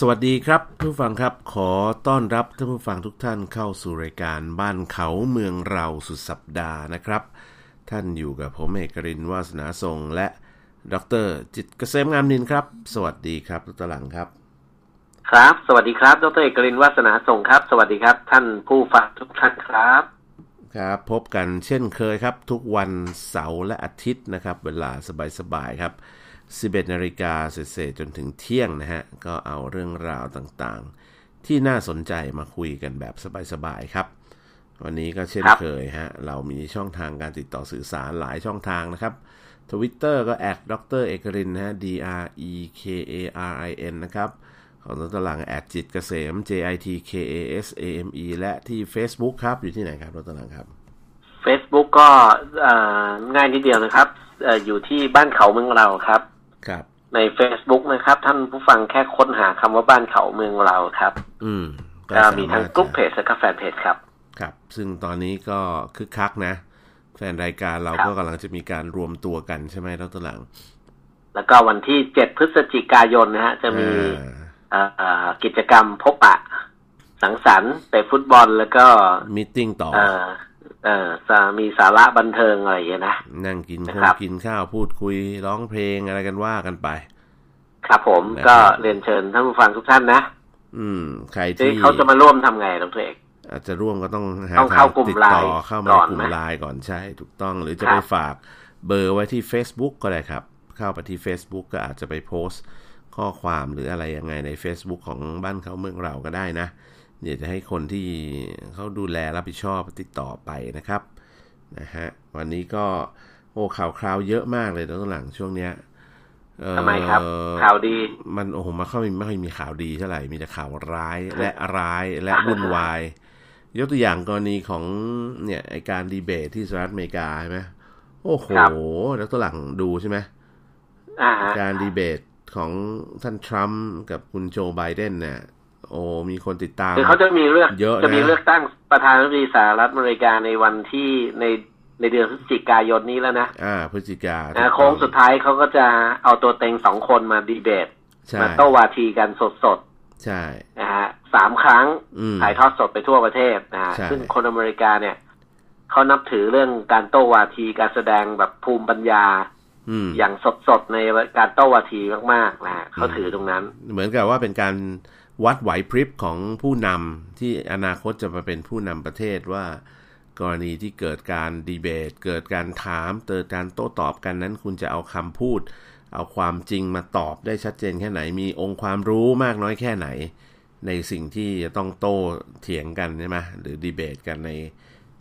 สวัสดีครับผู้ฟังครับ ขอต้อนรับท่านผู้ฟังทุกท่านเข้าสู่รายการบ้านเขาเมืองเราสุดสัปดาห์นะครับ ท่านอยู่กับผมเอกรินวาสนาทรงและดรจิตเกษมงามนินครับ สวัสดีครับทุกตลังครับ ครับ สวัสดีครับดรเอกรินวาสนาส่งครับ สวัสดีครับ ท่านผู้ฟังทุกท่านครับ ครับ พบกันเช่นเคยครับ ทุกวันเสาร์และอาทิตย์นะครับ เวลาสบายๆครับ 11นาฬิกาเศษจนถึงเที่ยงนะฮะ ก็เอาเรื่องราวต่างๆ ที่น่าสนใจมาคุยกันแบบสบายๆครับ วันนี้ก็เช่นเคยฮะ เรามีช่องทางการติดต่อสื่อสารหลายช่องทางนะครับทวิตเตอร์ก็แอดดรเอกรินนะฮะ D R E K A R I N นะครับ ของตัวตารางแอดจิตเกษม J I T K A S A M E และที่ Facebook ครับ อยู่ที่ไหนครับตัวตารางครับ Facebook ก็ง่ายนิดเดียวนะครับออยู่ที่บ้านเขาเมืองเราครับ ครับ ใน Facebook นะครับ ท่านผู้ฟังแค่ค้นหาคำว่าบ้านเขาเมืองเราครับ อืมก็มีทั้งสารถกลุ่มเพจและก็แฟนเพจครับ ครับ ซึ่งตอนนี้ก็คึกคักนะ แฟนรายการเราครับก็กำลังจะมีการรวมตัวกันใช่ไหมดรหลัง แล้วก็วันที่7พฤศจิกายนนะฮะ จะมีอ่าเอ่อกิจกรรมพบปะ สังสรรค์เตะฟุตบอลแล้วก็มีติ้งต่อ เอ่อเอ่อจะมีสาระบันเทิงอะไรอย่างเงี้ยนะนั่งกินนะข้าครัวบกินข้าวพูดคุยร้องเพลงอะไรกันว่ากันไป ครับผมนะครับก็เรียนเชิญท่านผู้ฟังทุกท่านนะอืมใครที่ที่เขาจะมาร่วมทำไงดรเอกอาจจะร่วมก็ต้องหาต้องทาเข้างกลุ่มติดต่อไลน์เข้ามาก่ในอนกลุ่มไหมไลน์ก่อนใช่ถูกต้องหรือจะครับไปฝากเบอร์ไว้ที่ Facebook ก็ได้ครับ เข้าไปที่ Facebook ก็อาจจะไปโพสต์ข้อความหรืออะไรยังไงใน Facebook ของบ้านเขาเมืองเราก็ได้นะ เดี๋ยวจะให้คนที่เขาดูแลรับผิดชอบติดต่อไปนะครับนะฮะวันนี้ก็โอ้ข่าวคราวเยอะมากเลยตอนหลังช่วงเนี้ยเอ่อทำไมครับ ข่าวดี มันโอ้โหมาเข้าไม่ค่อยมีข่าวดีเท่าไหร่มีแต่ข่าวร้ายและร้ายและวุ่นวาย ยกตัวอย่างกรณีของเนี่ยไอการดีเบตที่สหรัฐอเมริกาใช่ไหมโอ้โหครับแล้วตัวหลังดูใช่ไหมอ่าฮะการดีเบตของท่านทรัมป์กับคุณโจไบเดนเนี่ย โอ้มีคนติดตามคือเขาจะมีเลือกเยอะนะจะมีเลือกตั้งประธานาธิบดีสหรัฐอเมริกาในวันที่ในในเดือนพฤศจิกายนนี้แล้วนะ อ่า พฤศจิกานะโค้งสุดท้ายเขาก็จะเอาตัวเต็งสองคนมาดีเบตใช่มาโต้วาทีกันสดใช่ๆนะฮะสามครั้งอืมถ่ายทอดสดไปทั่วประเทศนะฮะใช่ซึ่งคนอเมริกาเนี่ย เขานับถือเรื่องการโต้วาทีการแสดงแบบภูมิปัญญาอืมอย่างสดๆในการโต้วาทีมากๆนะฮะเขาถือตรงนั้น เหมือนกับว่าเป็นการ วัดไหวพริบของผู้นำที่อนาคตจะมาเป็นผู้นำประเทศว่า กรณีที่เกิดการดีเบต เกิดการถามเกิดการโต้ตอบกันนั้น คุณจะเอาคำพูด เอาความจริงมาตอบได้ชัดเจนแค่ไหน มีองค์ความรู้มากน้อยแค่ไหน ในสิ่งที่จะต้องโต้เถียงกันใช่ไหมหรือดีเบตกันใน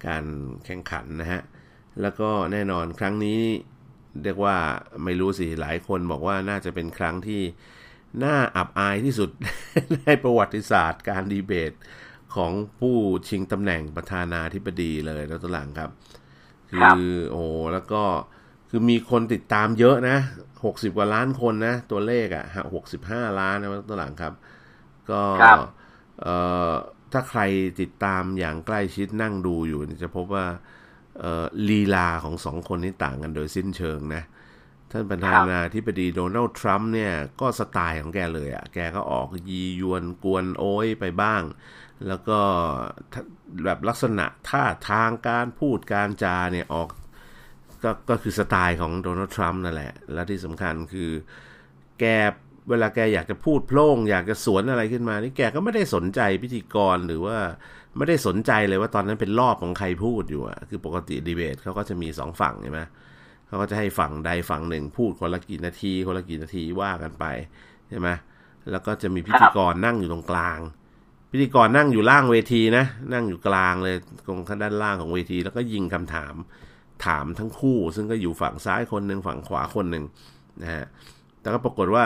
การแข่งขันนะฮะแล้วก็แน่นอนครั้งนี้เรียกว่าไม่รู้สิหลายคนบอกว่าน่าจะเป็นครั้งที่ น่าอับอายที่สุดในประวัติศาสตร์การดีเบตของผู้ชิงตำแหน่งประธานาธิบดีเลยแล้วตัวหลังครับ คืครับอโอ้แล้วก็คือมีคนติดตามเยอะนะหกสิบกว่าล้านคนนะ ตัวเลขอะ่ะหกสิบห้าล้านนะตัวหลังครับ ก็ครับเอ่อถ้าใครติดตามอย่างใกล้ชิดนั่งดูอยู่เนี่ยจะพบว่าเอ่อลีลาของสองคนนี้ต่างกันโดยสิ้นเชิงนะ ท่านประธานาธิบดีโดนัลด์ทรัมป์เนี่ยก็สไตล์ของแกเลยอะ่ะ แกก็ออกยียวนกวนโอ้ยไปบ้าง แล้วก็ถ้าแบบลักษณะท่าทางการพูดการจาเนี่ยออกก็ก็คือสไตล์ของโดนัลด์ทรัมป์นั่นแหละ และที่สำคัญคือแกเวลาแกอยากจะพูดโพล่งอยากจะสวนอะไรขึ้นมา นี่แกก็ไม่ได้สนใจพิธีกรหรือว่าไม่ได้สนใจเลยว่าตอนนั้นเป็นรอบของใครพูดอยู่อะคือปกติดีเบตเขาก็จะมีสองฝั่งใช่ไหม เขาก็จะให้ฝั่งใดฝั่งหนึ่ง พูดคนละกี่นาที คนละกี่นาทีว่ากันไปใช่ไหมแล้วก็จะมีพิธีกรนั่งอยู่ตรงกลาง พิธีกรนั่งอยู่ล่างเวทีนะ นั่งอยู่กลางเลยตรงด้านล่างของเวที แล้วก็ยิงคำถามถามทั้งคู่ ซึ่งก็อยู่ฝั่งซ้ายคนหนึ่งฝั่งขวาคนหนึ่งนะฮะแต่ก็ปรากฏว่า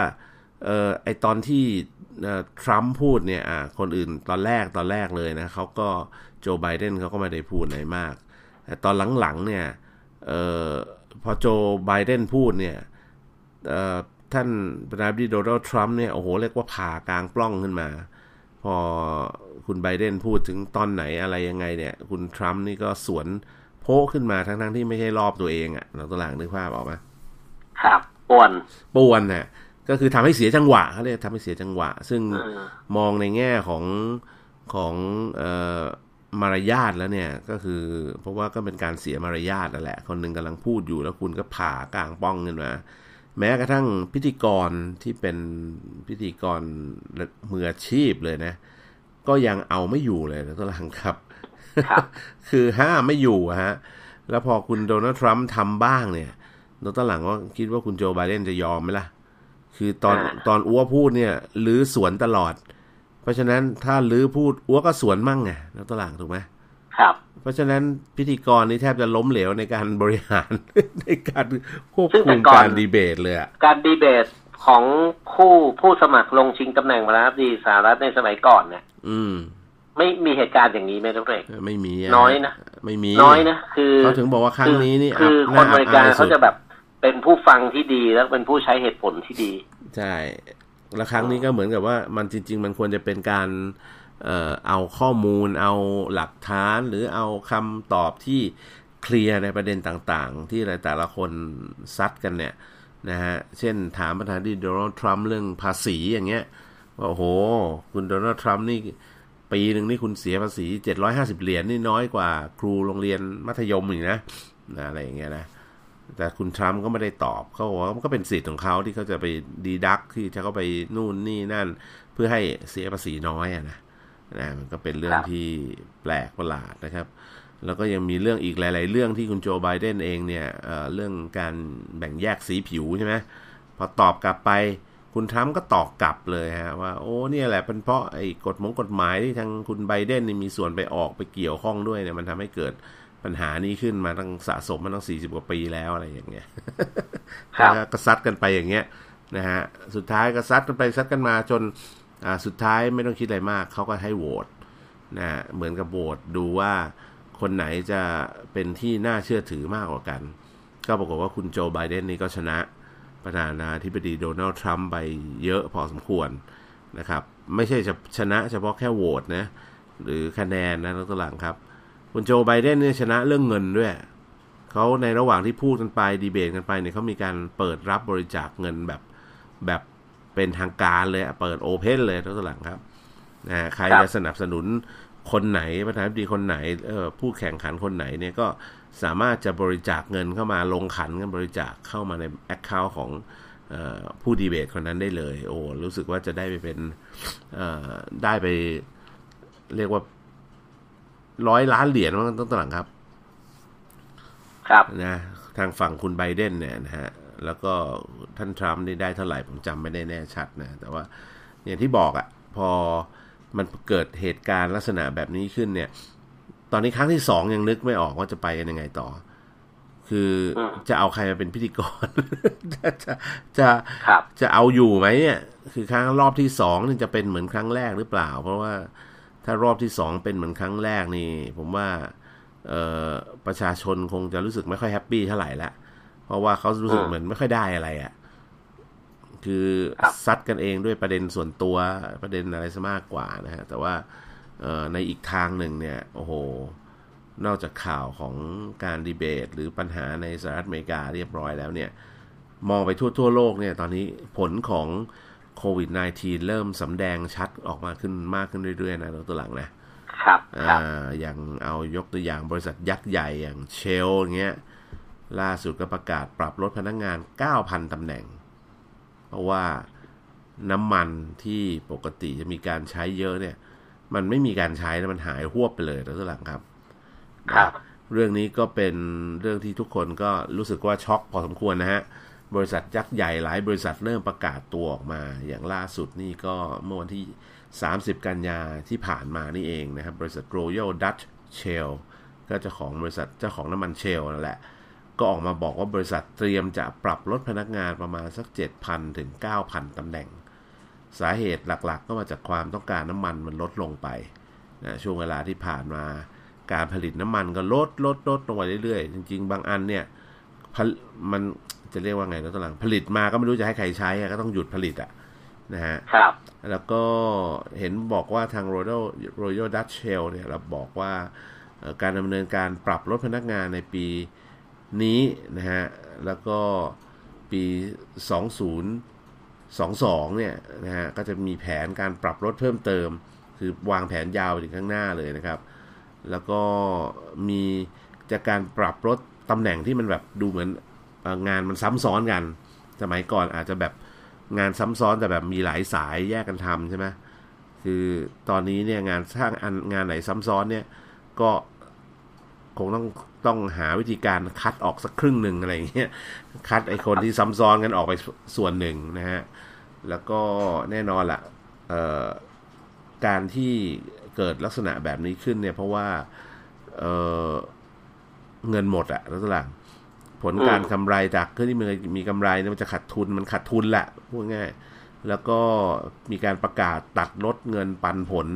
เออไอตอนที่ทรัมป์พูดเนี่ยอ่าคนอื่นตอนแรกตอนแรกเลยนะเขาก็โจไบเดนเขาก็ไม่ได้พูดอะไรมากแต่ตอนหลังๆเนี่ยเออ พอโจไบเดนพูดเนี่ยเอ่อท่านประธานาธิบดีโดนัลด์ทรัมป์เนี่ยโอ้โหเรียกว่าผ่ากลางปล้องขึ้นมา พอคุณไบเดนพูดถึงตอนไหนอะไรยังไงเนี่ย คุณทรัมป์นี่ก็สวนโพะขึ้นมาทั้งๆที่ไม่ใช่รอบตัวเองอะ่ะเราตัวหลังนึกภาพออกไหมครับป่วนป่วนน่ะก็คือทำให้เสียจังหวะเขาเรียกทำให้เสียจังหวะ ซึ่งอืมมองในแง่ของของเอ่อ มารยาทแล้วเนี่ยก็คือ เพราะว่าก็เป็นการเสียมารยาทนั่นแหละ คนหนึ่งกำลังพูดอยู่แล้วคุณก็ผ่ากลางป้องขึ้นมาแม้กระทั่งพิธีกรที่เป็นพิธีกรมืออาชีพเลยนะ ก็ยังเอาไม่อยู่เลยนะตัวหลังครับครับคือห้ามไม่อยู่อะฮะ แล้วพอคุณโดนัลด์ทรัมป์ทำบ้างเนี่ยดรหลังก็คิดว่าคุณโจไบเดนจะยอมไหมล่ะ คือตอนอ่าตอนอัวพูดเนี่ยลื้อสวนตลอด เพราะฉะนั้นถ้าลื้อพูดอัวก็สวนมั่งไงดรหลังถูกไหมครับ เพราะฉะนั้นพิธีกรนี่แทบจะล้มเหลวในการบริหาร ในการควบซึ่งคุแต่มก่อนการดีเบตเลยอะการดีเบตของคู่ผู้สมัครลงชิงตำแหน่งประธานาธิบดีสหรัฐในสมัยก่อนเนี่ยอืม ไม่มีเหตุการณ์อย่างนี้ไหมทุกเรกไม่มีน้อยนะไม่มีน้อยนะคือเขาถึงบอกว่าครั้งนี้นี่คืออับคนอเมริกาน่อับอายสุเขาดจะแบบเป็นผู้ฟังที่ดีแล้วเป็นผู้ใช้เหตุผลที่ดี ใช่ แล้วครั้งนี้ก็เหมือนกับว่ามันจริง ๆ มันควรจะเป็นการเอ่อเอาข้อมูล เอาหลักฐานหรือเอาคำตอบที่เคลียร์ในประเด็นต่างๆ ที่แต่ละคนซัดกันเนี่ยนะฮะ เช่นถามประธานาธิบดีโดนัลด์ทรัมป์เรื่องภาษีอย่างเงี้ยว่าโอ้โห คุณโดนัลด์ทรัมป์นี่ปีหนึ่งนี่คุณเสียภาษี 750 เหรียญนี่น้อยกว่าครูโรงเรียนมัธยมอีกนะนะอะไรอย่างเงี้ยนะ แต่คุณทรัมป์ก็ไม่ได้ตอบเขาบอกว่ามันก็เป็นสิทธิ์ของเขาที่เขาจะไปดีดักที่จะเข้าไปนู่นนี่นั่น เพื่อให้เสียภาษีน้อยอะนะนะมันก็เป็นเรื่องครับที่แปลกประหลาดนะครับ แล้วก็ยังมีเรื่องอีกหลาย ๆ เรื่องที่คุณโจไบเดนเองเนี่ยเอ่อเรื่องการแบ่งแยกสีผิวใช่ไหมพอตอบกลับไปคุณทรัมป์ก็ตอบกลับเลยฮะว่าโอ้เนี่ยแหละเป็นเพราะไอ้กฎมงกฎหมายที่ทางคุณไบเดนนี่มีส่วนไปออกไปเกี่ยวข้องด้วยเนี่ยมันทำให้เกิด ปัญหานี้ขึ้นมาตั้งสะสมมาตั้งสี่สิบกว่าปีแล้วอะไรอย่างเงี้ยครับนะฮะก็ซัดกันไปอย่างเงี้ยนะฮะสุดท้ายก็ซัดกันไปซัดกันมาจนอ่าสุดท้ายไม่ต้องคิดอะไรมากเขาก็ให้โหวตนะฮะเหมือนกับโหวตดูว่าคนไหนจะเป็นที่น่าเชื่อถือมากกว่ากัน ก็ปรากฏว่าคุณโจไบเดนนี่ก็ชนะประธานาธิบดีโดนัลด์ทรัมป์ไปเยอะพอสมควรนะครับ ไม่ใช่จะชนะเฉพาะแค่โหวตนะ หรือคะแนนนะตัวหลังครับ คุณโจไบเดนเนี่ยชนะเรื่องเงินด้วย เขาในระหว่างที่พูดกันไปดีเบตกันไปเนี่ยเขามีการเปิดรับบริจาคเงินแบบแบบเป็นทางการเลยเปิดโอเพนเลยทั้งหลังครับนะใครครจะสนับสนุนคนไหนประธานาธิบดีคนไหนผู้แข่งขันคนไหนเนี่ยก็สามารถจะบริจาคเงินเข้ามาลงขันกันบริจาคเข้ามาในแอคเคาท์ของผู้ดีเบตคนนั้นได้เลย โอ้รู้สึกว่าจะได้ไปเป็นได้ไปเรียกว่า ร้อยล้านเหรียญมั้งต้องตหลังครับ ครับนะทางฝั่งคุณไบเดนเนี่ยนะฮะแล้วก็ท่านทรัมป์นี่ได้เท่าไหร่ผมจำไม่ได้แน่ชัดนะ แต่ว่าอย่างที่บอกอะ่ะ พอมันเกิดเหตุการณ์ลักษณะแบบนี้ขึ้นเนี่ย ตอนนี้ครั้งที่สองยังนึกไม่ออกว่าจะไปกันยังไงต่อ คืออมจะเอาใครมาเป็นพิธีกร จะจะจะครับจะเอาอยู่ไหมเนี่ย คือครั้งรอบที่สองนี่จะเป็นเหมือนครั้งแรกหรือเปล่า เพราะว่า ถ้ารอบที่สองเป็นเหมือนครั้งแรกนี่ ผมว่าเอ่อประชาชนคงจะรู้สึกไม่ค่อย happy เท่าไหร่ละเพราะว่าเขารู้สึกอืมเหมือนไม่ค่อยได้อะไรอะ่ะคือครับซัดกันเองด้วยประเด็นส่วนตัวประเด็นอะไรซะมากกว่านะฮะแต่ว่าเอ่อในอีกทางหนึ่งเนี่ย โอ้โห นอกจากข่าวของการดีเบต หรือปัญหาในสหรัฐอเมริกาเรียบร้อยแล้วเนี่ย มองไปทั่วทั่วโลกเนี่ย ตอนนี้ผลของ โควิด -19 เริ่มสำแดงชัดออกมาขึ้นมากขึ้นเรื่อยๆ นะตัวหลังนะครับครับอ่าอย่างเอายกตัวอย่างบริษัทยักษ์ใหญ่อย่างเชลอย่างเงี้ย ล่าสุดก็ประกาศปรับลดพนักงาน 9,000ตำแหน่ง เพราะว่าน้ำมันที่ปกติจะมีการใช้เยอะเนี่ย มันไม่มีการใช้แล้วมันหายหวบไปเลยแล้วตัวหลังครับ ครับ เรื่องนี้ก็เป็นเรื่องที่ทุกคนก็รู้สึกว่าช็อกพอสมควรนะฮะ บริษัทยักษ์ใหญ่หลายบริษัทเริ่มประกาศตัวออกมา อย่างล่าสุดนี่ก็เมื่อวันที่ 30 กันยาที่ผ่านมานี่เองนะครับ บริษัท Royal Dutch Shell ก็เจ้าของบริษัทเจ้าของน้ำมันเชลนั่นแหละ ก็ออกมาบอกว่าบริษัทเตรียมจะปรับลดพนักงานประมาณสัก 7,000 ถึง 9,000 ตำแหน่ง สาเหตุหลักๆ ก็มาจากความต้องการน้ำมันมันลดลงไปนะช่วงเวลาที่ผ่านมาการผลิตน้ำมันก็ลดลดลดลงไปเรื่อยๆ จริง ๆ บางอันเนี่ยมัน จะเรียกว่าไงนะตอนหลังผลิตมาก็ไม่รู้จะให้ใครใช้อะก็ต้องหยุดผลิตอะนะฮะครับ แล้วก็เห็นบอกว่าทาง Royal Royal Dutch Shell เนี่ยเราบอกว่าเอ่อการดำเนินการปรับลดพนักงานในปีนี้นะฮะแล้วก็ปีสองสองเนี่ยนะฮะก็จะมีแผนการปรับลดเพิ่มเติม คือวางแผนยาวไปถึงข้างหน้าเลยนะครับ แล้วก็มีจากการปรับลดตำแหน่งที่มันแบบดูเหมือนเอ่อ งานมันซ้ำซ้อนกัน สมัยก่อนอาจจะแบบงานซ้ำซ้อนแต่แบบมีหลายสายแยกกันทำใช่ไหมคือตอนนี้เนี่ยงานสร้างงานไหนซ้ำซ้อนเนี่ยก็คงต้องต้องหาวิธีการคัดออกสักครึ่งหนึ่งอะไรอย่างเงี้ยคัดไอคนที่ซ้ำซ้อนกันออกไปส่วนหนึ่งนะฮะแล้วก็แน่นอนละเอ่อการที่เกิดลักษณะแบบนี้ขึ้นเนี่ยเพราะว่าเเงินหมดอะแล้วหลัง ผลการกำไรจากเครื่องที่มันมีกำไรเนี่ยมันจะขาดทุนมันขาดทุนแหละพูดง่ายแล้วก็มีการประกาศตัดลดเงินปันผล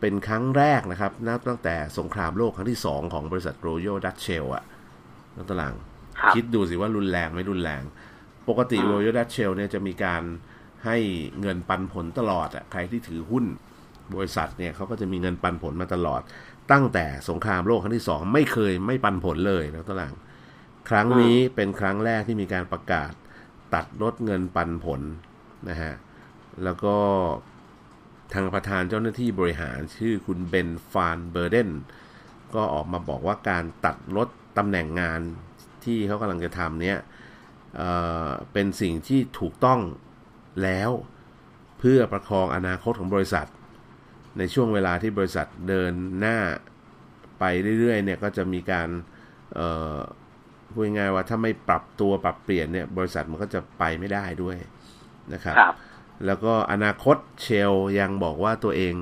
เป็นครั้งแรกนะครับ นับตั้งแต่สงครามโลกครั้งที่สองของบริษัท Royal Dutch Shell อะนักตลางครับคิดดูสิว่ารุนแรงไม่รุนแรง ปกติอืม Royal Dutch Shell เนี่ยจะมีการให้เงินปันผลตลอดอะใครที่ถือหุ้นบริษัทเนี่ยเขาก็จะมีเงินปันผลมาตลอด ตั้งแต่สงครามโลกครั้งที่สองไม่เคยไม่ปันผลเลยนักตลาง ครั้งนี้เป็นครั้งแรกที่มีการประกาศตัดลดเงินปันผลนะฮะ แล้วก็ทางประธานเจ้าหน้าที่บริหารชื่อคุณเบนฟานเบอร์เดนก็ออกมาบอกว่าการตัดลดตำแหน่งงานที่เขากำลังจะทำเนี่ยเอ่อเป็นสิ่งที่ถูกต้องแล้วเพื่อประคองอนาคตของบริษัท ในช่วงเวลาที่บริษัทเดินหน้าไปเรื่อยๆเนี่ยก็จะมีการเอ่อ พูดง่ายๆว่าถ้าไม่ปรับตัวปรับเปลี่ยนเนี่ยบริษัทมันก็จะไปไม่ได้ด้วยนะครับครับแล้วก็อนาคตเชลยังบอกว่าตัวเอง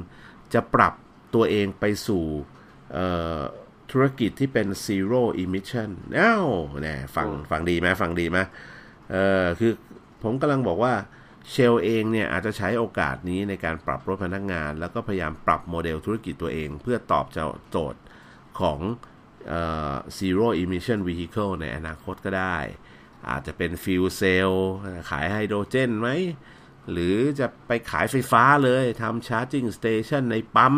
จะปรับตัวเองไปสู่เอ่อธุรกิจที่เป็น zero emission อ้าวแน่ฟังอืมฟังดีไหมฟังดีไหมเออคือผมกำลังบอกว่าเชลเองเนี่ยอาจจะใช้โอกาสนี้ในการปรับลดพนักงาน แล้วก็พยายามปรับโมเดลธุรกิจตัวเอง เพื่อตอบโจทย์ของเอ่อ zero emission vehicle ในอนาคตก็ได้ อาจจะเป็นฟิวเซลขายไฮโดรเจนไหม หรือจะไปขายไฟฟ้าเลยทำ charging station ในปั๊ม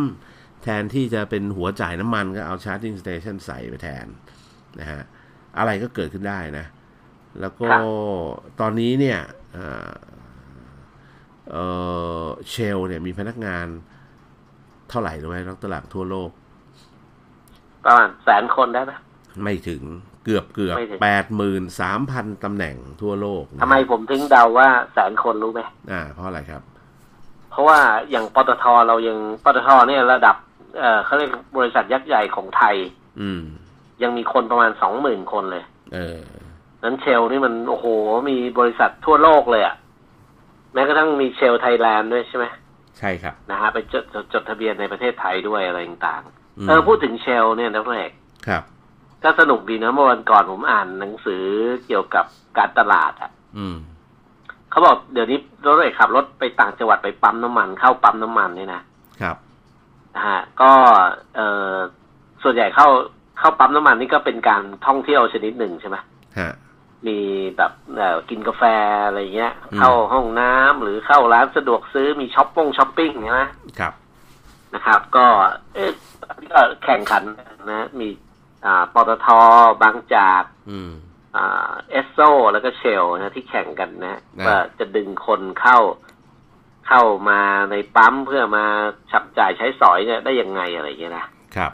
แทนที่จะเป็นหัวจ่ายน้ำมันก็เอา charging station ใส่ไปแทนนะฮะ อะไรก็เกิดขึ้นได้นะ แล้วก็ครับตอนนี้เนี่ยเอ่อเอ่อ Shell เนี่ยมีพนักงานเท่าไหร่รู้ไหมนักตลาดทั่วโลก ประมาณแสนคนได้ไหมไม่ถึงเกือบเกือบไม่ถึงแปดหมื่นสามพันตำแหน่งทั่วโลกนะทำไมผมถึงเดาว่าแสนคนรู้ไหมอ่า เพราะอะไรครับ เพราะว่าอย่างปตทเรายังปตทเนี่ยระดับเอ่อเขาเรียกบริษัทยักษ์ใหญ่ของไทย อืม ยังมีคนประมาณสองหมื่นคนเลย เออนั้นเชลนี่มันโอ้โหมีบริษัททั่วโลกเลยอะแม้กระทั่งมีเชลไทยแลนด์ด้วยใช่ไหมใช่ครับนะฮะไปจดจดจดทะเบียนในประเทศไทยด้วยอะไรต่างมๆ เออพูดถึงเชลเนี่ยนะพี่เอกครับ ก็สนุกดีนะเมื่อวันก่อนผมอ่านหนังสือเกี่ยวกับการตลาดอะอืมเขาบอกเดี๋ยวนี้รถเอกขับรถไปต่างจังหวัดไปปั๊มน้ำมัน เข้าปั๊มน้ำมันเนี่ยนะครับนะฮะก็เออส่วนใหญ่เข้าเข้าปั๊มน้ำมันนี่ก็เป็นการท่องเที่ยวชนิดหนึ่งใช่ไหมฮะมีแบบเอ่อกินกาแฟอะไรเงี้ยอืมเข้าห้องน้ำหรือเข้าร้านสะดวกซื้อมีช้อปปิ้งช้อปปิ้งใช่ไหมครับ นะครับ ก็เอ๊ะก็แข่งขันนะมีอ่าปตทบางจากอืมอ่าเอสโซแล้วก็เชลนะที่แข่งกันนะอ่าว่าจะดึงคนเข้าเข้ามาในปั๊มเพื่อมาฉับจ่ายใช้สอยเนี่ยได้ยังไงอะไรอย่างเงี้ยนะครับ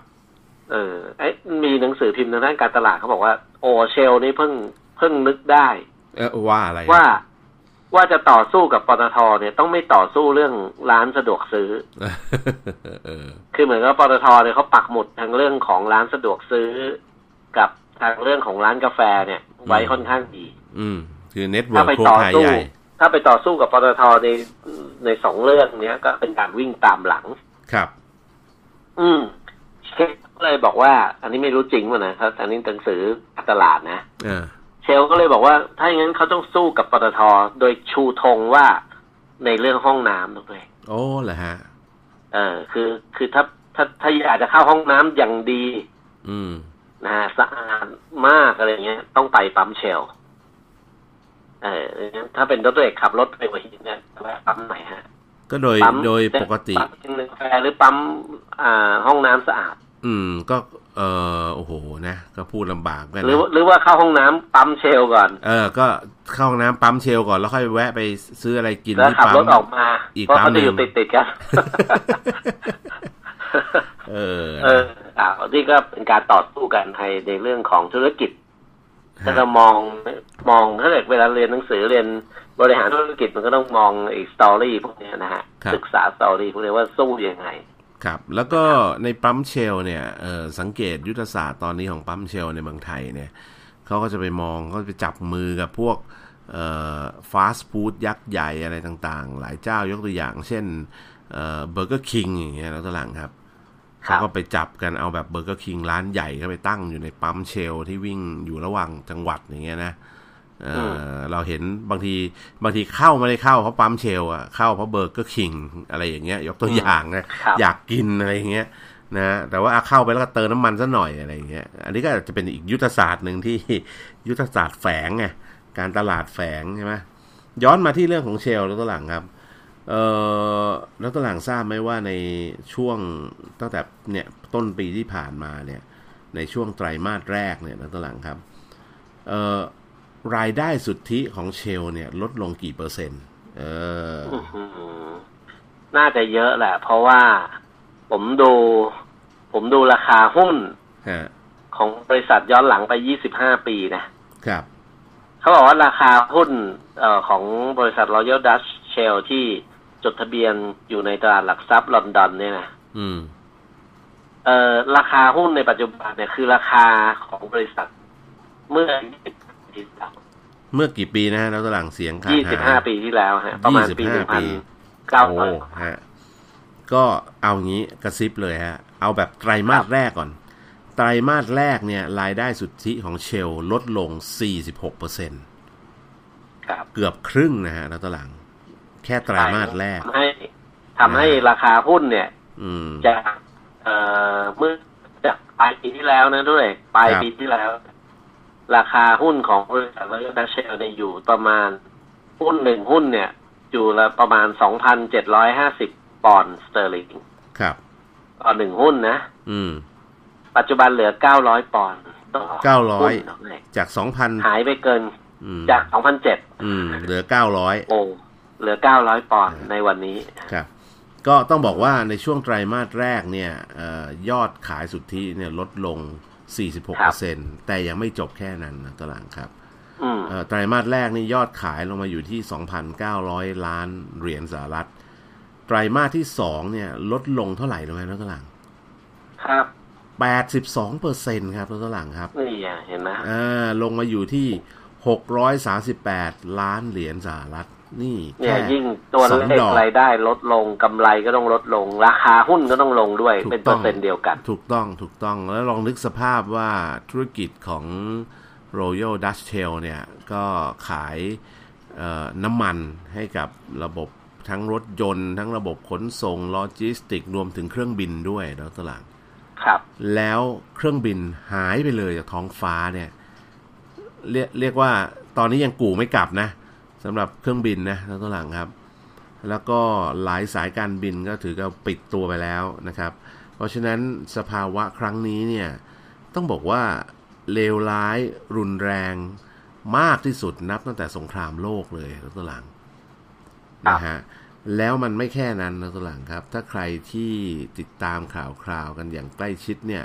เออไอ้มีหนังสือพิมพ์ทางด้านการตลาดเขาบอกว่า โอเชลนี่เพิ่งเพิ่งนึกได้ เออว่าอะไรว่า ว่าจะต่อสู้กับปตทเนี่ยต้องไม่ต่อสู้เรื่องร้านสะดวกซื้อเออคือเหมือนกับปตทเนี่ยเขาปักหมุดทางเรื่องของร้านสะดวกซื้อ กับทางเรื่องของร้านกาแฟเนี่ย ไว้ค่อนข้างดีอืม คือเน็ตเวิถ้าร์กไปโครงต่อข่ายสู้ใหญ่ถ้าไปต่อสู้กับปตทในในสองเรื่องเนี้ย ก็เป็นการวิ่งตามหลังครับ อืมเชลก็เลยบอกว่า อันนี้ไม่รู้จริงป่ะนะครับอันนี้หนังสือการตลาดนะเออเช ลก็เลยบอกว่า ถ้าอย่างนั้นเขาต้องสู้กับปตทโดยชูธงว่าในเรื่องห้องน้ำด้วยโอ้เหรอฮะ เออ คือคือถ้าถ้าถ้าอยากจะเข้าห้องน้ำอย่างดี อืมนะฮะสะอาดมากอะไรเงี้ย ต้องไปปั๊มเชลเออถ้าเป็นรถตัวเอกขับรถไปหัวหินเนี่ยแวะปั๊มไหนฮะ ก็โดยปั๊มโดยปกติปั๊มกินกาแฟหรือปั๊มอ่าห้องน้ำสะอาด อืม ก็ เออโอ้โหนะ ก็พูดลำบากกันหรือหรือว่าเข้าห้องน้ำปั๊มเชลก่อน เออ ก็เข้าห้องน้ำปั๊มเชลก่อนแล้วค่อยแวะไปซื้ออะไรกินแล้วที่ขับปั๊มรถออกมาอีกเพราะปั๊มเขาหจะนึ่องยู่ติดติดๆกันเออเอออ่านี่ก็เป็นการต่อสู้กันในในเรื่องของธุรกิจถ้าเรามองมองถ้าเกิดเวลาเรียนหนังสือเรียนบริหารธุรกิจมันก็ต้องมองอีกสตอรี่พวกเนี้ยนะฮะครับศึกษาสตอรี่พวกนี้ว่าสู้ยังไง ครับ แล้วก็ในปั๊มเชลล์เนี่ยเออสังเกตยุทธศาสตร์ตอนนี้ของปั๊มเชลล์ในเมืองไทยเนี่ยเขาก็จะไปมองเขาไปจับมือกับพวกเอ่อฟาสต์ฟู้ดยักษ์ใหญ่อะไรต่างๆ หลายเจ้ายกตัวอย่าง เช่นเอ่อเบอร์เกอร์คิงอย่างเงี้ยแล้วตลังครับครัเขาบก็ไปจับกันเอาแบบเบอร์เกอร์คิงร้านใหญ่ก็ไปตั้งอยู่ในปั๊มเชลล์ที่วิ่งอยู่ระหว่างจังหวัดอย่างเงี้ยนะ เออเราเห็นบางทีบางทีเข้าไม่ได้เข้าเพราะปั๊มเชลล์อะเข้าเพราะเบอร์เกอร์คิงอะไรอย่างเงี้ย ยกตัวอย่างนะครับอยากกินอะไรอย่างเงี้ยนะแต่ว่าเข้าไปแล้วก็เติมน้ำมันซะหน่อยอะไรอย่างเงี้ยอันนี้ก็จะเป็นอีกยุทธศาสตร์หนึ่งที่ยุทธศาสตร์แฝงไงการตลาดแฝงใช่ไหมย้อนมาที่เรื่องของเชลแล้วตัวหลังครับเอ่อแล้วตัวหลังทราบไหมว่าในช่วงตั้งแต่เนี่ยต้นปีที่ผ่านมาเนี่ย ในช่วงไตรมาสแรกเนี่ยนะตัวหลังครับ เอ่อ รายได้สุทธิของเชลเนี่ย ลดลงกี่เปอร์เซ็นต์ เอออื้อหือน่าจะเยอะแหละ เพราะว่าผมดู ผมดูราคาหุ้นฮะของบริษัทย้อนหลังไป25ปีนะ ครับ เขาบอกว่าราคาหุ้นเอ่อของบริษัท Royal Dutch Shell ที่จดทะเบียนอยู่ในตลาดหลักทรัพย์ลอนดอนเนี่ยนะอืม เอ่อราคาหุ้นในปัจจุบันเนี่ยคือราคาของบริษัทเมื่อ20 ปีที่แล้วเมื่อกี่ปีนะฮะแล้วตัวหลังเสียงขาดหาย25ปีที่แล้วฮะประมาณปี25ปี1,900โอ้ฮะก็เอางี้กระซิบเลยฮะ เอาแบบไตรมาสแรกก่อน ไตรมาสแรกเนี่ย รายได้สุทธิของเชลลดลง 46เปอร์เซ็นต์ครับเกือบครึ่งนะฮะแล้วตัวหลัง แค่ไตรมาสแรกทำให้ทำให้ราคาหุ้นเนี่ยอืมจากเอ่อเมื่อจากปลายปีที่แล้วนะด้วย ปลายครับปีที่แล้ว ราคาหุ้นของบริษัท Royal Dutch Shell เนี่ยอยู่ประมาณหุ้นหนึ่งหุ้นเนี่ย อยู่ละประมาณสองพันเจ็ดร้อยห้าสิบปอนด์สเตอร์ลิงครับต่อหนึ่งหุ้นนะ อืม ปัจจุบันเหลือเก้าร้อยปอนด์ต่อเก้าร้อยหุ้นต่เลจากสองพันหายไปเกินอืมจากสองพันเจ็ดอืมเหลือเก้าร้อยโอ้เหลือเก้าร้อยปอนด์ในวันนี้ครับ ก็ต้องบอกว่าในช่วงไตรมาสแรกเนี่ยเออยอดขายสุทธิเนี่ยลดลง 46%แต่ยังไม่จบแค่นั้นนะตัวหลังครับอืมเอ่อไตรมาสแรกนี่ยอดขายลงมาอยู่ที่ 2,900 ล้านเหรียญสหรัฐ ไตรมาสที่2เนี่ย ลดลงเท่าไหร่รู้ไหมนักตหลังครับ82เปอร์เซ็นครับนักตหลังครับนี่อะเห็นไหมอ่าลงมาอยู่ที่638ล้านเหรียญสหรัฐ นี่เนี่ยแค่ยิ่งตัวสองเลดขอกรายได้ลดลงกำไรก็ต้องลดลง ราคาหุ้นก็ต้องลงด้วยถูกเป็นต้เปอองร์เซ็นต์เดียวกัน ถูกต้องถูกต้องแล้วลองนึกสภาพว่าธุรกิจของ Royal Dutch Shell เนี่ยก็ขายเอ่อน้ำมันให้กับระบบทั้งรถยนต์ ทั้งระบบขนส่งโลจิสติก รวมถึงเครื่องบินด้วยแล้วตลาดครับ แล้วเครื่องบินหายไปเลยจากท้องฟ้าเนี่ย เรียกเรียกว่าตอนนี้ยังกู่ไม่กลับนะ สำหรับเครื่องบินนะแล้วตัวหลังครับ แล้วก็หลายสายการบินก็ถือกับปิดตัวไปแล้วนะครับ เพราะฉะนั้นสภาวะครั้งนี้เนี่ยต้องบอกว่าเลวร้ายรุนแรงมากที่สุดนับตั้งแต่สงครามโลกเลยแล้วตัวหลังนะฮะแล้วมันไม่แค่นั้นนะตัวหลังครับ ถ้าใครที่ติดตามข่าวคราวกันอย่างใกล้ชิดเนี่ย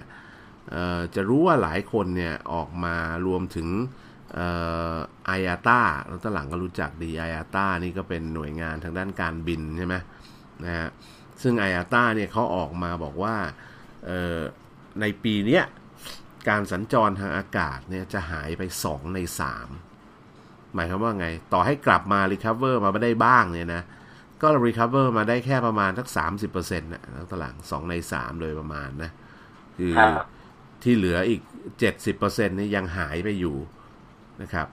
เอ่อจะรู้ว่าหลายคนเนี่ยออกมารวมถึงเอ่อไออาต้าแล้วตอนหลังก็รู้จักดีไออาต้านี่ก็เป็นหน่วยงานทางด้านการบินใช่ไหมนะฮะซึ่งไออาต้าเนี่ยเขาออกมาบอกว่าเอ่อในปีเนี้ยการสัญจรทางอากาศเนี่ยจะหายไป 2 ใน 3 หมายความว่าไง ต่อให้กลับมา recover มาไม่ได้บ้างเนี่ยนะ ก็ recover มาได้แค่ประมาณสักสามสิบเปอร์เซ็นต์นะแล้วตอนหลังสองในสามโดยประมาณนะ คือครับที่เหลืออีกเจ็ดสิบเปอร์เซ็นต์นี่ยังหายไปอยู่ นะครับ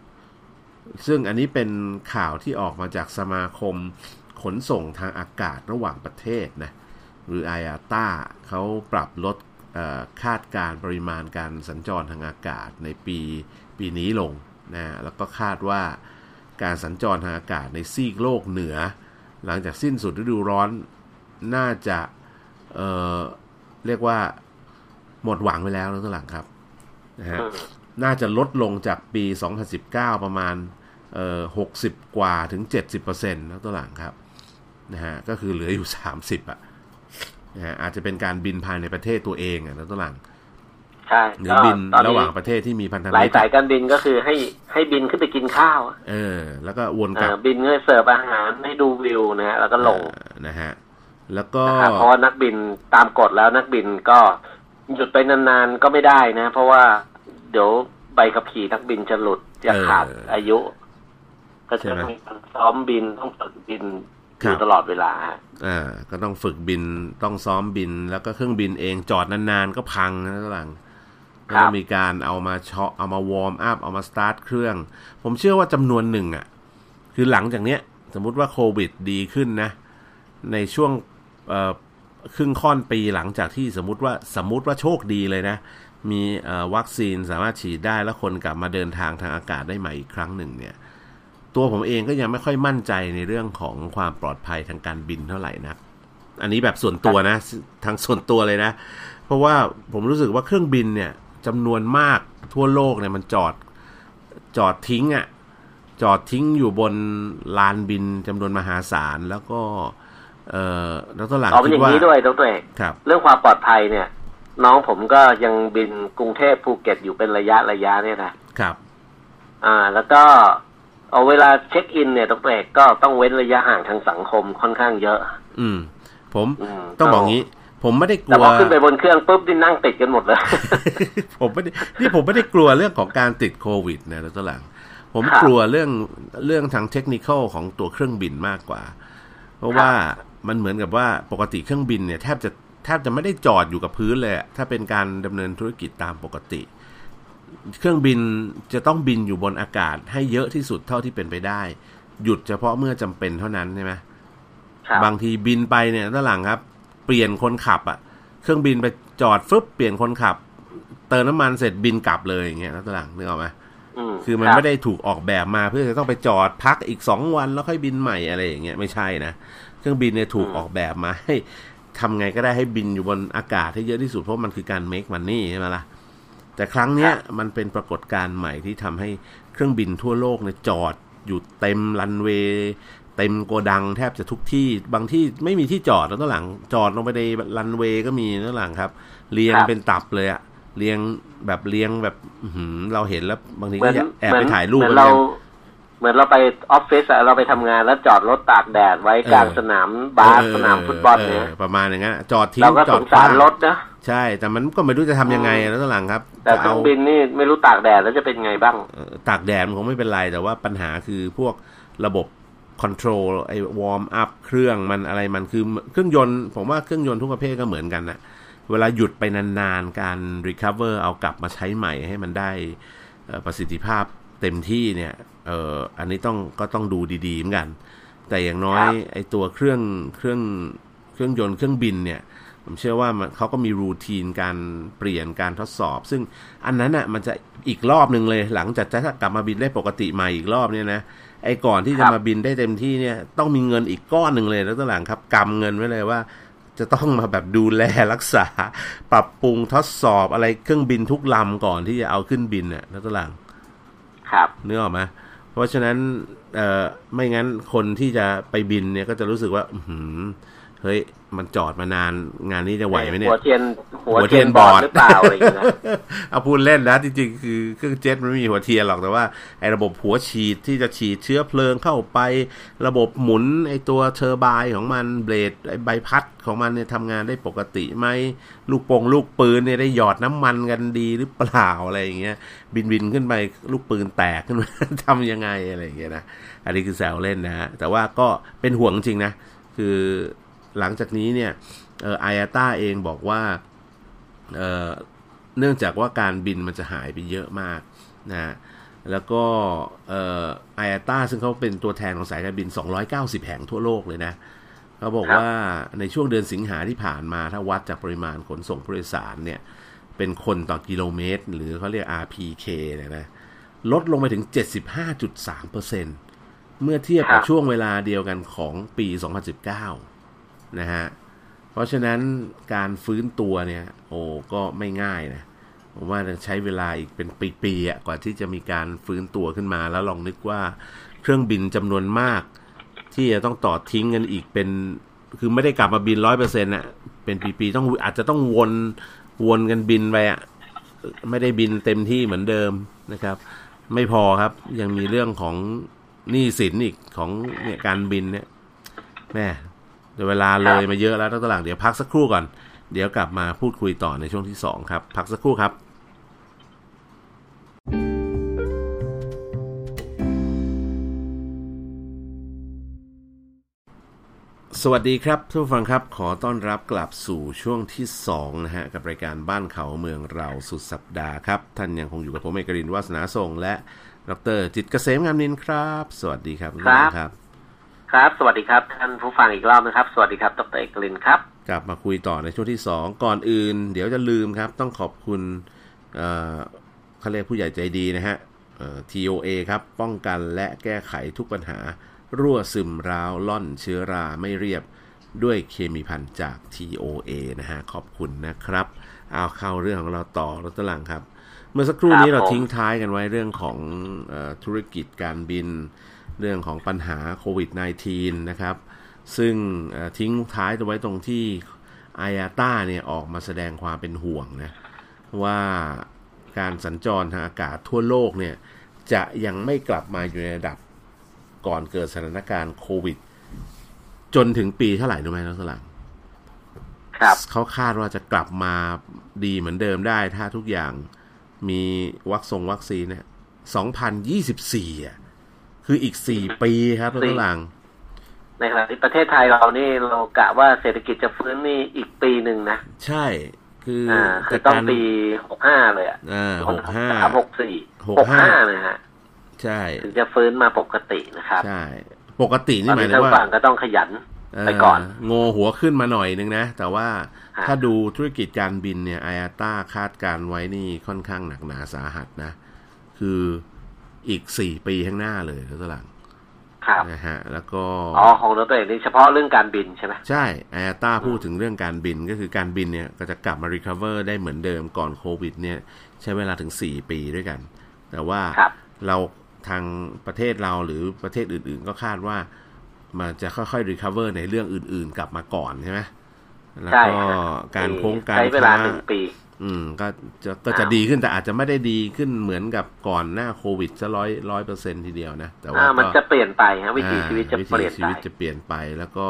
ซึ่งอันนี้เป็นข่าวที่ออกมาจากสมาคมขนส่งทางอากาศระหว่างประเทศนะหรือ IATA เขาปรับลดคาดการณ์ปริมาณการสัญจรทางอากาศในปีปีนี้ลงนะแล้วก็คาดว่าการสัญจรทางอากาศในซีกโลกเหนือ หลังจากสิ้นสุดฤดูร้อนน่าจะเเรียกว่าหมดหวังไปแล้วนะตัวหลังครับนะฮะ น่าจะลดลงจากปี 2019 ประมาณเอ่อ60 กว่าถึง 70%นะตัวหลังครับนะฮะก็คือเหลืออยู่ 30อะนะฮะอาจจะเป็นการบินภายในประเทศตัวเองอะนะตัวหลังใช่หรือบินระหว่างประเทศที่มีพันธมิตรหลายสายการบินก็คือให้ให้บินขึ้นไปกินข้าว เออ แล้วก็วนกลับบินเพื่อเสิร์ฟอาหารให้ดูวิวนะฮะแล้วก็ลงนะฮะแล้วก็เพราะนักบินตามกฎแล้วนักบินก็หยุดไปนานๆก็ไม่ได้นะ เพราะว่า เดี๋ยวใบขับขี่นักบินจะหลุดจะขาดอายุ ก็จะต้องซ้อมบินต้องฝึกบินอยู่ตลอดเวลาอ่าก็ต้องฝึกบินต้องซ้อมบิน แล้วก็เครื่องบินเองจอดนานๆก็พังนะหลังแล้วมีการเอามาเชาะเอามา warm up เอามาสตาร์ทเครื่อง ผมเชื่อว่าจำนวนหนึ่งอะ คือหลังจากเนี้ย สมมุติว่าโควิดดีขึ้นนะ ในช่วงครึ่งค่อนปีหลังจากที่สมมติว่าสมมติว่าโชคดีเลยนะ มีวัคซีนสามารถฉีดได้แล้วคนกลับมาเดินทางทางอากาศได้ใหม่อีกครั้งหนึ่งเนี่ยตัวผมเองก็ยังไม่ค่อยมั่นใจในเรื่องของความปลอดภัยทางการบินเท่าไหร่นะอันนี้แบบส่วนตัวนะทางส่วนตัวเลยนะ เพราะว่าผมรู้สึกว่าเครื่องบินเนี่ยจำนวนมากทั่วโลกเนี่ยมันจอดจอดทิ้งอะ่ะจอดทิ้งอยู่บนลานบินจำนวนมหาศาลแล้วก็ เอ่อดรหลังคิดว่าอย่างนี้ด้วยดรเอกครับ เรื่องความปลอดภัยเนี่ย น้องผมก็ยังบินกรุงเทพภูเก็ตอยู่เป็นระยะระยะเนี่ยนะครับ อ่า แล้วก็เอาเวลาเช็คอินเนี่ยดรเอกก็ต้องเว้นระยะห่างทางสังคมค่อนข้างเยอะ อืม ผมต้องบอกงี้ ผมไม่ได้กลัวแต่พอขึ้นไปบนเครื่องปุ๊บที่นั่งติดกันหมดเลย ผมไม่ได้นี่ผมไม่ได้กลัวเรื่องของการติดโควิดนะตัวหลัง ผมกลัวเรื่องเรื่องทางเทคนิคของตัวเครื่องบินมากกว่า เพราะว่ามันเหมือนกับว่าปกติเครื่องบินเนี่ยแทบจะ แทบจะไม่ได้จอดอยู่กับพื้นเลยถ้าเป็นการดำเนินธุรกิจตามปกติ เครื่องบินจะต้องบินอยู่บนอากาศให้เยอะที่สุดเท่าที่เป็นไปได้ หยุดเฉพาะเมื่อจำเป็นเท่านั้นใช่ไหมบางทีบินไปเนี่ยด้านหลังครับ เปลี่ยนคนขับอะ่ะ เครื่องบินไปจอดฟึบเปลี่ยนคนขับ เติมน้ำมันเสร็จบินกลับเลยอย่างเงี้ยนะตลังนึกออกไหมคือมันไม่ได้ถูกออกแบบมาเพื่อจะต้องไปจอดพักอีกสองวันแล้วค่อยบินใหม่อะไรอย่างเงี้ยไม่ใช่นะ เครื่องบินเนี่ยถูกออกแบบมาให้ ทำไงก็ได้ให้บินอยู่บนอากาศให้เยอะที่สุดเพราะมันคือการ make money ใช่ไหมล่ะ แต่ครั้งเนี้ยมันเป็นปรากฏการณ์ใหม่ที่ทำให้เครื่องบินทั่วโลกเนี่ยจอดอยู่เต็มรันเวย์เต็มโกดังแทบจะทุกที่บางที่ไม่มีที่จอดแล้วต้นหลังจอดลงไปในรันเวย์ก็มีต้นหลังครับ เรียงเป็นตับเลยอะเรียงแบบเรียงแบบเราเห็นแล้วบางทีก็แอบไปถ่ายรูปเรา เหมือนเราไปออฟฟิศเราไปทำงานแล้วจอดรถตากแดดไว้กลางสนามบาสสนามฟุตบอลเนี่ยประมาณอย่างนั้นจอดทิ้งจอดสารรถนะใช่ แต่มันก็ไม่รู้จะทำยังไงแล้วต้นหลังครับ แต่เครื่องบินนี่ไม่รู้ตากแดดแล้วจะเป็นไงบ้างตากแดดมันคงไม่เป็นไร แต่ว่าปัญหาคือพวกระบบ control ไอ้ warm up เครื่องมันอะไรมันคือเครื่องยนต์ผมว่าเครื่องยนต์ทุกประเภทก็เหมือนกันนะเวลาหยุดไปนานๆ การ recover เอากลับมาใช้ใหม่ให้มันได้ประสิทธิภาพเต็มที่เนี่ย เอออันนี้ต้องก็ต้องดูดีๆเหมือนกัน แต่อย่างน้อยไอ้ตัวเครื่องเครื่องเครื่องยนต์เครื่องบินเนี่ยผมเชื่อว่าเขาก็มีรูทีนการเปลี่ยนการทดสอบ ซึ่งอันนั้นอะมันจะอีกรอบหนึ่งเลย หลังจากจะกลับมาบินได้ปกติใหม่อีกรอบเนี่ยนะไอ้ก่อนที่จะมาบินได้เต็มที่เนี่ยต้องมีเงินอีกก้อนหนึ่งเลยแล้วตั้งหลังครับกำเงินไว้เลยว่า จะต้องมาแบบดูแลรักษา ปรับปรุงทดสอบอะไรเครื่องบินทุกลำก่อนที่จะเอาขึ้นบินเนี่ยแล้วตั้งหลังครับเนื้อออกไหม เพราะฉะนั้นไม่งั้นคนที่จะไปบินเนี่ยก็จะรู้สึกว่าอื เฮ้ยมันจอดมานานงานนี้จะไหวไหมเนี่ยหัวเทียนหัวเทียนบอดหรือเปล่าอะไรอย่างเงี้ยเอาพูดเล่นนะจริงๆ คือเครื่องเจ็ตมันไม่มีหัวเทียนหรอกแต่ว่าไอ้ระบบหัวฉีดที่จะฉีดเชื้อเพลิงเข้าไประบบหมุนไอ้ตัว turbine ของมัน blade ไอ้ใบพัดของมันเนี่ยทำงานได้ปกติไหมลูกโป่งลูกปืนเนี่ยได้หยอดน้ำมันกันดีหรือเปล่าอะไรอย่างเงี้ย บินบินขึ้นไปลูกปืนแตกขึ้นมาทำยังไงอะไรอย่างเงี้ยนะอันนี้คือแซวเล่นนะฮะแต่ว่าก็เป็นห่วงจริงนะคือ หลังจากนี้เนี่ยเออไออาต้าเองบอกว่าเออเนื่องจากว่าการบินมันจะหายไปเยอะมากนะแล้วก็เออไออาต้าซึ่งเขาเป็นตัวแทนของสายการบิน 290 แห่งทั่วโลกเลยนะเขาบอกว่าในช่วงเดือนสิงหาที่ผ่านมาถ้าวัดจากปริมาณขนส่งผู้โดยสารเนี่ยเป็นคนต่อกิโลเมตร หรือเขาเรียก RPK เนี่ยนะลดลงไปถึง 75.3%เมื่อเทียบกับช่วงเวลาเดียวกันของปี 2019 นะฮะเพราะฉะนั้นการฟื้นตัวเนี่ยโอ้ก็ไม่ง่ายนะผมว่าใช้เวลาอีกเป็นปีๆอะกว่าที่จะมีการฟื้นตัวขึ้นมา แล้วลองนึกว่าเครื่องบินจำนวนมาก ที่จะต้องต่อทิ้งกันอีกเป็น คือไม่ได้กลับมาบินร้อยเปอร์เซ็นต์อะเป็นปีๆต้องอาจจะต้องวนวนกันบินไปอะไม่ได้บินเต็มที่เหมือนเดิมนะครับ ไม่พอครับยังมีเรื่องของหนี้สินอีกของเนี่ยการบินเนี่ยแม่ เวลาเลยมาเยอะแล้วตั้งแต่หลังเดี๋ยวพักสักครู่ก่อน เดี๋ยวกลับมาพูดคุยต่อในช่วงที่สองครับ พักสักครู่ครับ สวัสดีครับทุกฟังครับ ขอต้อนรับกลับสู่ช่วงที่2นะฮะกับรายการบ้านเขาเมืองเราสุดสัปดาห์ครับ ท่านยังคงอยู่กับผมเอกรินวาสนาทรงและดรจิตเกษมงามนินครับ สวัสดีครับครับ ครับ สวัสดีครับ ท่านผู้ฟังอีกรอบนะครับ สวัสดีครับ ดรเอกรินครับ กลับมาคุยต่อในช่วงที่ 2 ก่อนอื่น เดี๋ยวจะลืมครับ ต้องขอบคุณเขาเรียกผู้ใหญ่ใจดีนะฮะ TOA ครับ ป้องกันและแก้ไขทุกปัญหา รั่วซึมราว ล่อนเชื้อราไม่เรียบด้วยเคมีพันจาก TOA นะฮะ ขอบคุณนะครับ เอาเข้าเรื่องของเราต่อรถตลังครับ เมื่อสักครู่นี้เราทิ้งท้ายกันไว้เรื่องของอธุรกิจการบิน เรื่องของปัญหาโควิด -19 นะครับ ซึ่งทิ้งท้ายไว้ตรงที่อายาต้าเนี่ยออกมาแสดงความเป็นห่วงนะว่าการสัญจรทางอากาศทั่วโลกเนี่ยจะยังไม่กลับมาอยู่ในระดับก่อนเกิดสถานการณ์โควิด จนถึงปีเท่าไหร่รู้ไหมน้องสลังครับเขาคาดว่าจะกลับมาดีเหมือนเดิมได้ ถ้าทุกอย่างมีวัคซงวัคซีนเนี่ยสองพันยี่สิบสี่อะ คืออีกสี่ปีครับน้องสลังในขณะที่ประเทศไทยเรานี่เรากะว่าเศรษฐกิจจะฟื้นนี่อีกปีหนึ่งนะ ใช่ คือคือต้องปีหกห้าเลยอะหกห้าหกสี่หกห้าเลยฮะใช่ถึงจะฟื้นมาปกตินะครับใช่ปกตินี่หมายถึงว่าก็ต้องขยันไปก่อนโงหัวขึ้นมาหน่อยนึงนะ แต่ว่าถ้าดูธุรกิจการบินเนี่ยไออาต้าคาดการไว้นี่ค่อนข้างหนักหนาสาหัสนะ คือ อีกสี่ปีข้างหน้าเลยแล้วตลังครับนะฮะแล้วก็อ๋อของตัวเองนี่เฉพาะเรื่องการบินใช่ไหมใช่ IATA พูดถึงเรื่องการบินก็คือการบินเนี่ยก็จะกลับมา recover ได้เหมือนเดิมก่อนโควิด เนี่ย ใช้เวลาถึงสี่ปีด้วยกัน แต่ว่าเราทางประเทศเราหรือประเทศอื่น ๆ ก็คาดว่ามันจะค่อยๆ recover ในเรื่องอื่น ๆ กลับมาก่อนใช่ไหมแล้วก็การโค้งการค้าปี อืมก็จะก็จะดีขึ้นแต่อาจจะไม่ได้ดีขึ้นเหมือนกับก่อนหน้าโควิดจะร้อยร้อยเปอร์เซ็นต์ทีเดียวนะ แต่ว่ามันจะเปลี่ยนไปครับวิถีชีวิตจะเปลี่ยนไปชีวิตจะเปลี่ยนไปแล้วก็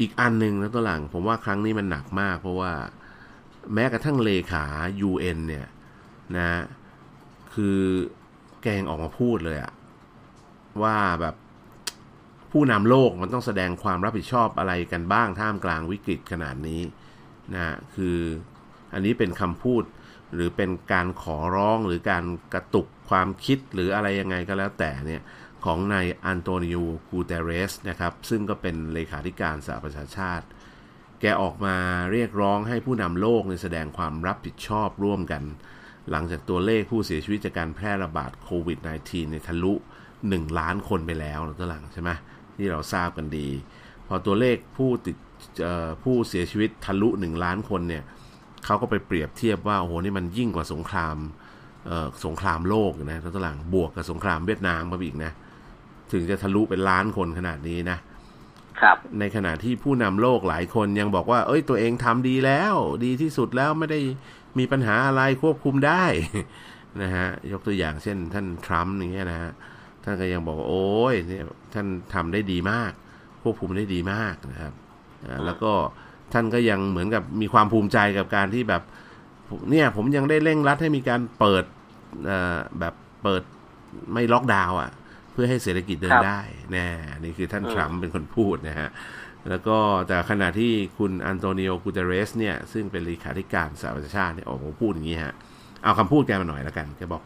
อีกอันหนึ่งนะตัวหลัง ผมว่าครั้งนี้มันหนักมาก เพราะว่าแม้กระทั่งเลขา UN เนี่ย นะ คือแกงออกมาพูดเลยอะว่าแบบผู้นำโลกมันต้องแสดงความรับผิดชอบอะไรกันบ้างท่ามกลางวิกฤตขนาดนี้นะคือ อันนี้เป็นคำพูดหรือเป็นการขอร้องหรือการกระตุกความคิดหรืออะไรยังไงก็แล้วแต่เนี่ยของนายอันโตนิโอกูเตเรสนะครับซึ่งก็เป็นเลขาธิการสหประชาชาติ แกออกมาเรียกร้องให้ผู้นำโลกในแสดงความรับผิดชอบร่วมกัน หลังจากตัวเลขผู้เสียชีวิตจากการแพร่ระบาดโควิด -19 ในทะลุ 1 ล้านคนไปแล้วตัวหลังใช่ไหมที่เราทราบกันดี พอตัวเลขผู้ติดผู้เสียชีวิตทะลุ 1 ล้านคนเนี่ย เขาก็ไปเปรียบเทียบว่าโอ้โหนี่มันยิ่งกว่าสงครามสงครามโลกนะตัวหลังบวกกับสงครามเวียดนามมาอีกนะ ถึงจะทะลุเป็นล้านคนขนาดนี้นะครับ ในขณะที่ผู้นำโลกหลายคนยังบอกว่า เอ้ยตัวเองทำดีแล้ว ดีที่สุดแล้วไม่ได้มีปัญหาอะไรควบคุมได้นะฮะยกตัวอย่างเช่น ท่านทรัมป์อย่างเงี้ยนะฮะท่านก็ยังบอกว่าโอ้ยเนี่ยท่านทำได้ดีมาก ควบคุมได้ดีมากนะครับแล้วก็ ท่านก็ยังเหมือนกับมีความภูมิใจกับการที่แบบเนี่ยผมยังได้เร่งรัดให้มีการเปิดแบบเปิดไม่ล็อกดาวน์อะ เพื่อให้เศรษฐกิจเดินได้แน่นี่คือท่านทรัมป์เป็นคนพูดนะฮะแล้วก็แต่ขณะที่คุณอันโตนิโอกูเตเรสเนี่ย ซึ่งเป็นเลขาธิการสหประชาชาติเนี่ยออกมาพูดอย่างนี้ฮะ เอาคำพูดแกมาหน่อยแล้วกัน แกบอก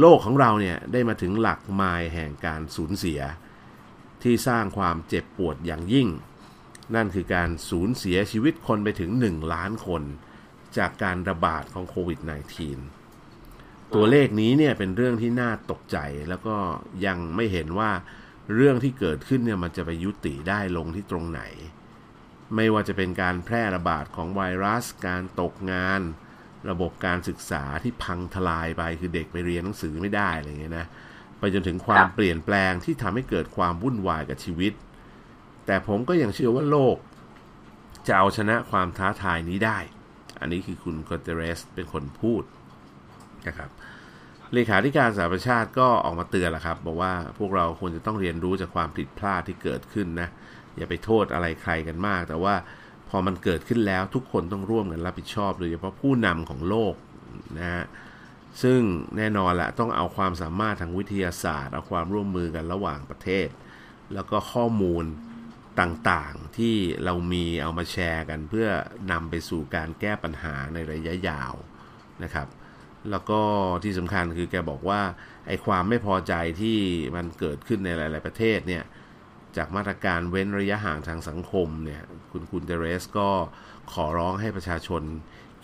โลกของเราเนี่ย ได้มาถึงหลักไมล์แห่งการสูญเสีย ที่สร้างความเจ็บปวดอย่างยิ่ง นั่นคือการสูญเสียชีวิตคนไปถึง 1 ล้านคน จากการระบาดของโควิด -19 ตัวเลขนี้เนี่ยเป็นเรื่องที่น่าตกใจแล้วก็ยังไม่เห็นว่าเรื่องที่เกิดขึ้นเนี่ยมันจะไปยุติได้ลงที่ตรงไหน ไม่ว่าจะเป็นการแพร่ระบาดของไวรัส การตกงาน ระบบการศึกษาที่พังทลายไปคือเด็กไปเรียนหนังสือไม่ได้อะไรเงี้ยนะไปจนถึงความเปลี่ยนแปลงที่ทำให้เกิดความวุ่นวายกับชีวิต แต่ผมก็ยังเชื่อว่าโลก จะเอาชนะความท้าทายนี้ได้ อันนี้คือคุณกอเตเรสเป็นคนพูดนะครับเลขาธิการสหประชาติก็ออกมาเตือนแล้วครับ บอกว่าพวกเราควรจะต้องเรียนรู้จากความผิดพลาดที่เกิดขึ้นนะ อย่าไปโทษอะไรใครกันมาก แต่ว่าพอมันเกิดขึ้นแล้วทุกคนต้องร่วมกันรับผิดชอบโดยเฉพาะผู้นำของโลกนะฮะซึ่งแน่นอนแหละต้องเอาความสามารถทางวิทยาศาสตร์ เอาความร่วมมือกันระหว่างประเทศ แล้วก็ข้อมูล ต่างๆที่เรามีเอามาแชร์กันเพื่อนำไปสู่การแก้ปัญหาในระยะยาวนะครับ แล้วก็ที่สำคัญคือแกบอกว่าไอ้ความไม่พอใจที่มันเกิดขึ้นในหลาย ๆ ประเทศเนี่ยจากมาตรการเว้นระยะห่างทางสังคมเนี่ยคุณคุณเดเรสก็ขอร้องให้ประชาชน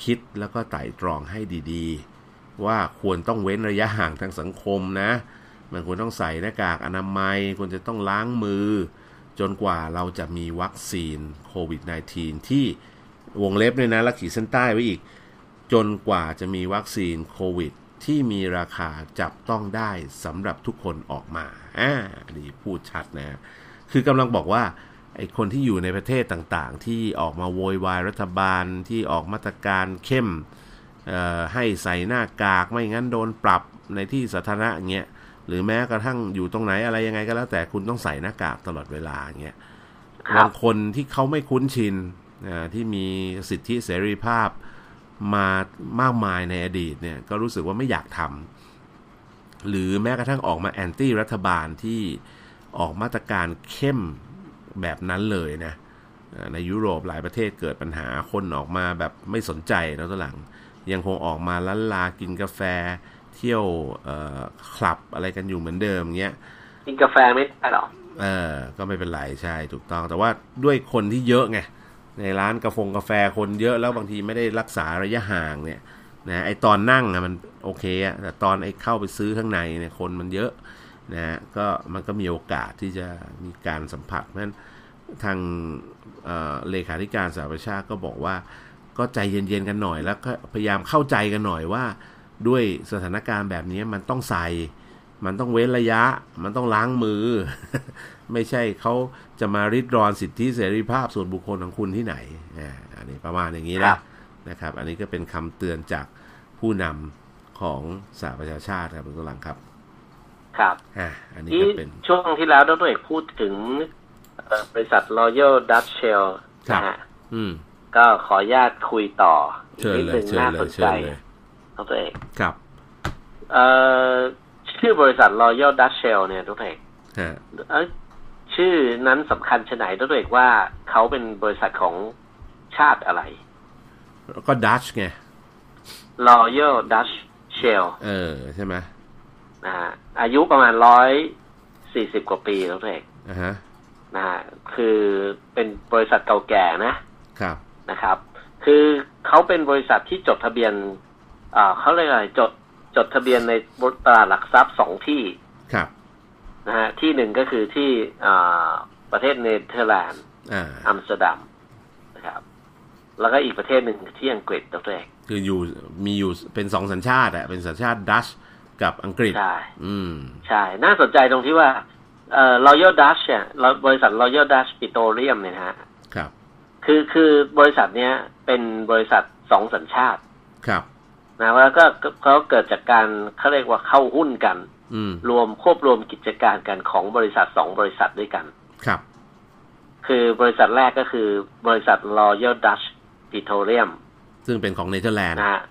คิดแล้วก็ไต่ตรองให้ดีๆ ว่าควรต้องเว้นระยะห่างทางสังคมนะ มันควรต้องใส่หน้ากากอนามัยควรจะต้องล้างมือ จนกว่าเราจะมีวัคซีนโควิด -19 ที่วงเล็บเลยนะล้วขีดเส้นใต้ไว้อีก จนกว่าจะมีวัคซีนโควิด ที่มีราคาจับต้องได้สำหรับทุกคนออกมาอ่านี่พูดชัดนะ คือกำลังบอกว่าไอ้คนที่อยู่ในประเทศต่างๆ ที่ออกมาโวยวายรัฐบาลที่ออกมาตรการเข้มให้ใส่หน้ากากไม่งั้นโดนปรับในที่สาธารณะเงี้ย หรือแม้กระทั่งอยู่ตรงไหนอะไรยังไงก็แล้วแต่คุณต้องใส่หน้ากากตลอดเวลาเงี้ยบางคนที่เขาไม่คุ้นชินที่มีสิทธิเสรีภาพมามากมายในอดีตเนี่ยก็รู้สึกว่าไม่อยากทำหรือแม้กระทั่งออกมาแอนตี้รัฐบาลที่ออกมาตรการเข้มแบบนั้นเลยนะในยุโรปหลายประเทศเกิดปัญหาคนออกมาแบบไม่สนใจแล้วตัวหลัง ยังคงออกมาล้นลากินกาแฟ เที่ยวคลับอะไรกันอยู่เหมือนเดิมเงี้ยกินกาแฟไม่ได้หรอเออ ก็ไม่เป็นไรใช่ถูกต้อง แต่ว่าด้วยคนที่เยอะไงในร้านกาแฟกาแฟคนเยอะแล้วบางทีไม่ได้รักษาระยะห่างเนี่ยนะไอตอนนั่งอะมันโอเคอะแต่ตอนไอเข้าไปซื้อข้างในเนี่ยคนมันเยอะนะก็มันก็มีโอกาสที่จะมีการสัมผัสเพราะฉะนั้นทางเลขาธิการสหประชาติก็บอกว่า ก็ใจเย็นๆกันหน่อยแล้วก็พยายามเข้าใจกันหน่อยว่า ด้วยสถานการณ์แบบนี้มันต้องใส่ มันต้องเว้นระยะ มันต้องล้างมือ ไม่ใช่เขาจะมาริดรอนสิทธิเสรีภาพส่วนบุคคลของคุณที่ไหนอันนี้ประมาณอย่างนี้นะนะครับ อันนี้ก็เป็นคำเตือนจากผู้นำของสหประชาชาติครับคุณกำลังครับ ครับอ่าอันนี้ก็เป็นช่วงที่แล้วดรเอกพูดถึงบริษัท Royal Dutch Shell นะฮะก็ขออนุญาตคุยต่อนิดนึงน่าสนใจ ดรเอกครับเอ่อชื่อบริษัท Royal Dutch Shell เนี่ยทุกท่านชื่อนั้นสำคัญชไหนทุกท่านว่าเขาเป็นบริษัทของชาติอะไร ก็ดัชไง Royal Dutch Shell เออ ใช่ไหมนะฮะอายุประมาณร้อยสี่สิบกว่าปีแล้วเองนะฮะนะฮะคือเป็นบริษัทเก่าแก่นะครับนะครับ คือเขาเป็นบริษัทที่จดทะเบียน อ่าเขาเรียกอะไรจดจดทะเบียนในตลาดหลักทรัพย์สองที่ครับนะฮะที่หนึ่งก็คือที่ประเทศเนเธอร์แลนด์อัมสเตอร์ดัมนะครับ แล้วก็อีกประเทศหนึ่งที่อังกฤษตัวเองคืออยู่มีอยู่เป็นสองสัญชาติอะเป็นสัญชาติดัชกับอังกฤษใช่อืมใช่ น่าสนใจตรงที่ว่าเอ่อ Royal Dutch เนี่ยบริษัท Royal Dutch Petroleum เนี่ยนะฮะครับ คือคือบริษัทเนี้ยเป็นบริษัทสองสัญชาติครับ นะว่าก็เขาเกิดจากการเขาเรียกว่าเข้าหุ้นกันรวมควบรวมกิจการกันของบริษัทสองบริษัทด้วยกัน ครับ คือบริษัทแรกก็คือบริษัท Royal Dutch Petroleum ซึ่งเป็นของเนเธอร์แลนด์นะฮะ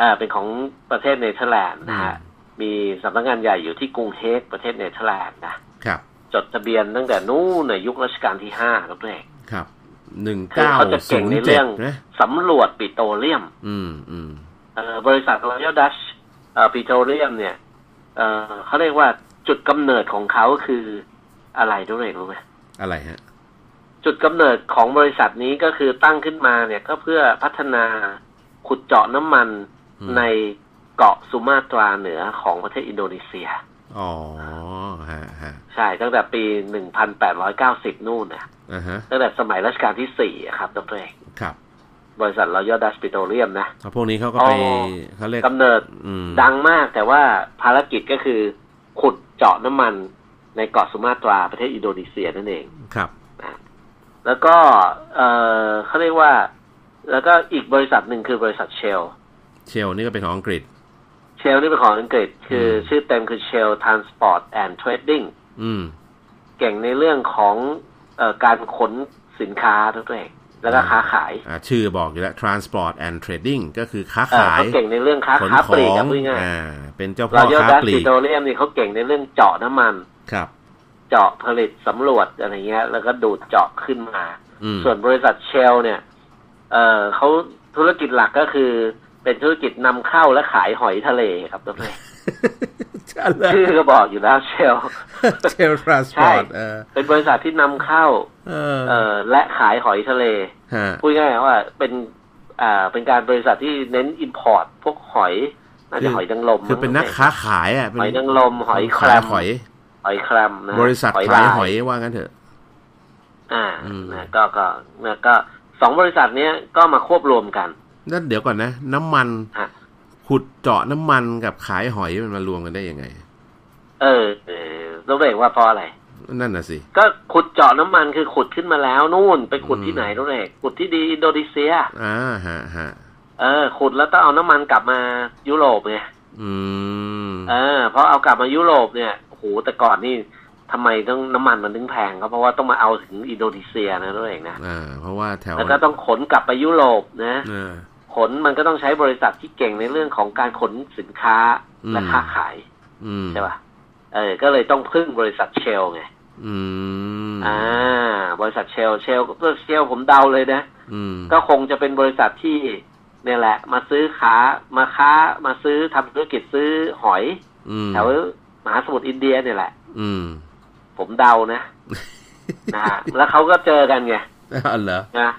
อ่าเป็นของประเทศเนเธอร์แลนด์นะฮะมีสำนักงานใหญ่อยู่ที่กรุงเฮกประเทศเนเธอร์แลนด์นะครับ จดทะเบียนตั้งแต่นู้นในยุครัชกาลที่ห้าครับเองครับหนึ่งเก้าศูนย์เจ็ดสำรวจปิโตรเลียม อืมอืม บริษัท Royal Dutch Petroleum เนี่ยเขาเรียกว่าจุดกำเนิดของเขาคืออะไรด้วยรู้ไหมอะไรฮะ จุดกำเนิดของบริษัทนี้ก็คือตั้งขึ้นมาเนี่ยก็เพื่อพัฒนาขุดเจาะน้ำมันในเกาะสุมาตราเหนือของประเทศอินโดนีเซีย อ๋อ ฮะฮะใช่ ตั้งแต่ปีหนึ่งพันแปดร้อยเก้าสิบนู่นนะตั้งแต่สมัยรัชกาลที่สี่ครับดรเอกครับ บริษัทรอยดัสปิโตรเลียมนะพวกนี้เขาก็ไปเขาเรียกกำเนิดดังมากแต่ว่าภารกิจก็คือ ขุดเจาะน้ำมันในเกาะสุมาตราประเทศอินโดนีเซียนั่นเองครับแล้วก็เออเขาเรียกว่า แล้วก็อีกบริษัทหนึ่งคือบริษัทเชล เชลนี่ก็เป็นของอังกฤษ เชลนี่เป็นของอังกฤษ คือชื่อเต็มคือ Shell Transport and Trading อืมเก่งในเรื่องของเอ่อการขนสินค้าทุกอย่าง แล้วก็ค้าขายอ่าชื่อบอกอยู่แล้ว transport and trading ก็คือค้าขายเขาเก่งในเรื่องค้าค้าปลีกครับง่ายอ่าเป็นเจ้าพ่อค้าปลีกโตเรียมนี่เขาเก่งในเรื่องเจาะน้ำมันครับ เจาะผลิตสำรวจอะไรเงี้ย แล้วก็ดูดเจาะขึ้นมา ส่วนบริษัทเชล เนี่ย เออเขาธุรกิจหลักก็คือ เป็นธุรกิจนำเข้าและขายหอยทะเลครับทุกท่าน ชื่อก็บอกอยู่แล้วเชลเชลทรานสปอร์ตเป็นบริษัทที่นำเข้าเออและขายหอยทะเลพูดง่ายๆว่าเป็นอ่าเป็นการบริษัทที่เน้นอินพอร์ตพวกหอยน่าจะหอยนางรมคือเป็นนักค้าขายอะหอยนางรมหอยแครมหอยหอยแครมนะบริษัทขายหอยว่างั้นเถอะ อ่านะก็ก็นะก็สองบริษัทเนี้ยก็มาควบรวมกันนั่นเดี๋ยวก่อนนะ น้ำมัน ขุดเจาะน้ำมันกับขายหอยมันมารวมกันได้ยังไง เออเออรู้เองว่าเพราะอะไร นั่นน่ะสิ ก็ขุดเจาะน้ำมันคือขุดขึ้นมาแล้วนู่น ไปขุดที่ไหนรู้เองขุดที่ดีอินโดนีเซีย อ่าฮะฮะเออ ขุดแล้วต้องเอาน้ำมันกลับมายุโรปไงอืมเออเพราะเอากลับมายุโรปเนี่ยโอ้โหแต่ก่อนนี่ทำไมต้องน้ำมันมันถึงแพงก็เพราะว่าต้องมาเอาถึงอินโดนีเซียนะรู้เองนะอ่าเพราะว่าแถวแล้วก็ต้องขนกลับไปยุโรปนะ ขนมันก็ต้องใช้บริษัทที่เก่งในเรื่องของการขนสินค้าและค้าขายใช่ป่ะเออ ก็เลยต้องพึ่งบริษัทเชลไงอ่า บริษัทเชลเชลก็เชลผมเดาเลยนะก็คงจะเป็นบริษัทที่เนี่ยแหละ มาซื้อขามาค้ามาซื้อทำธุรกิจซื้อหอยแถวมหาสมุทรอินเดียเนี่ยแหละ อืม ผมเดานะนะแล้วเขาก็เจอกันไงอ๋อเหรอนะ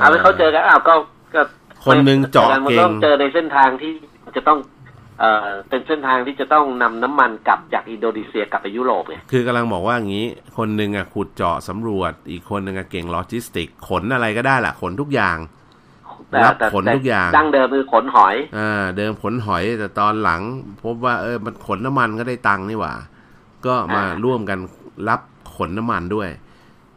เอาไปเขาเจอกันอ้าวก็ก็ คนหนึ่งเจาะเก่งต้องเจอในเส้นทางที่จะต้องเอ่อเป็นเส้นทางที่จะต้องนำน้ำมันกลับจากอินโดนีเซียกลับไปยุโรปไงคือกำลังบอกว่าอย่างนี้ คนหนึ่งอะขุดเจาะสำรวจ อีกคนหนึ่งอะเก่งโลจิสติก ขนอะไรก็ได้แหละขนทุกอย่างรับขนทุกอย่างดั้งเดิมคือขนหอยอ่าเดิมขนหอยแต่ตอนหลัง พบว่าเออมันขนน้ำมันก็ได้ตังค์นี่หว่า ก็มาร่วมกันรับขนน้ำมันด้วย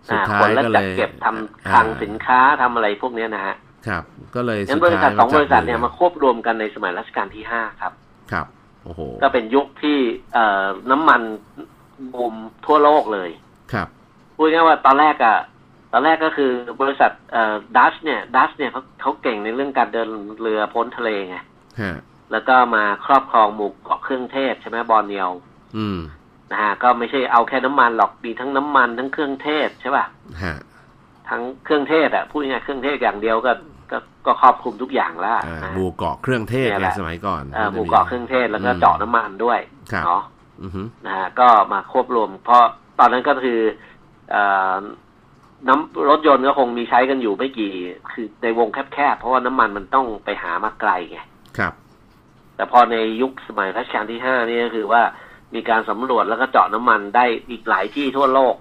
สุดท้ายก็เลยเก็บทำคลังสินค้าทำอะไรพวกนี้นะฮะ ครับ ก็เลยงั้นบริษัทสองบริษัทเนี่ยมาควบรวมกันในสมัยรัชกาลที่ห้าครับ ครับ โอ้โห ก็เป็นยุคที่เอ่อน้ำมันบูมทั่วโลกเลย ครับ พูดง่ายว่าตอนแรกอะตอนแรกก็คือบริษัทเอ่อดัชเนี่ยดัชเนี่ยเขาเขาเก่งในเรื่องการเดินเรือพ้นทะเลไงแล้วก็มาครอบครองหมู่เกาะเครื่องเทศใช่ไหมบอลเนียวอืมนะฮะก็ไม่ใช่เอาแค่น้ำมันหรอกมีทั้งน้ำมันทั้งเครื่องเทศใช่ป่ะทั้งเครื่องเทศอะพูดง่ายเครื่องเทศอย่างเดียวก็ ก็ก็ครอบคลุมทุกอย่างแล้วหมู่เกาะเครื่องเทศในสมัยก่อนหมู่เกาะเครื่องเทศแล้วก็เจาะน้ำมันด้วยเนาะนะฮะก็มาควบรวม เพราะตอนนั้นก็คือน้ำรถยนต์ก็คงมีใช้กันอยู่ไม่กี่ คือในวงแคบๆเพราะว่าน้ำมันมันต้องไปหามาไกลไงครับ แต่พอในยุคสมัยรัชกาลที่ห้านี่ก็คือว่ามีการสำรวจแล้วก็เจาะน้ำมันได้อีกหลายที่ทั่วโลก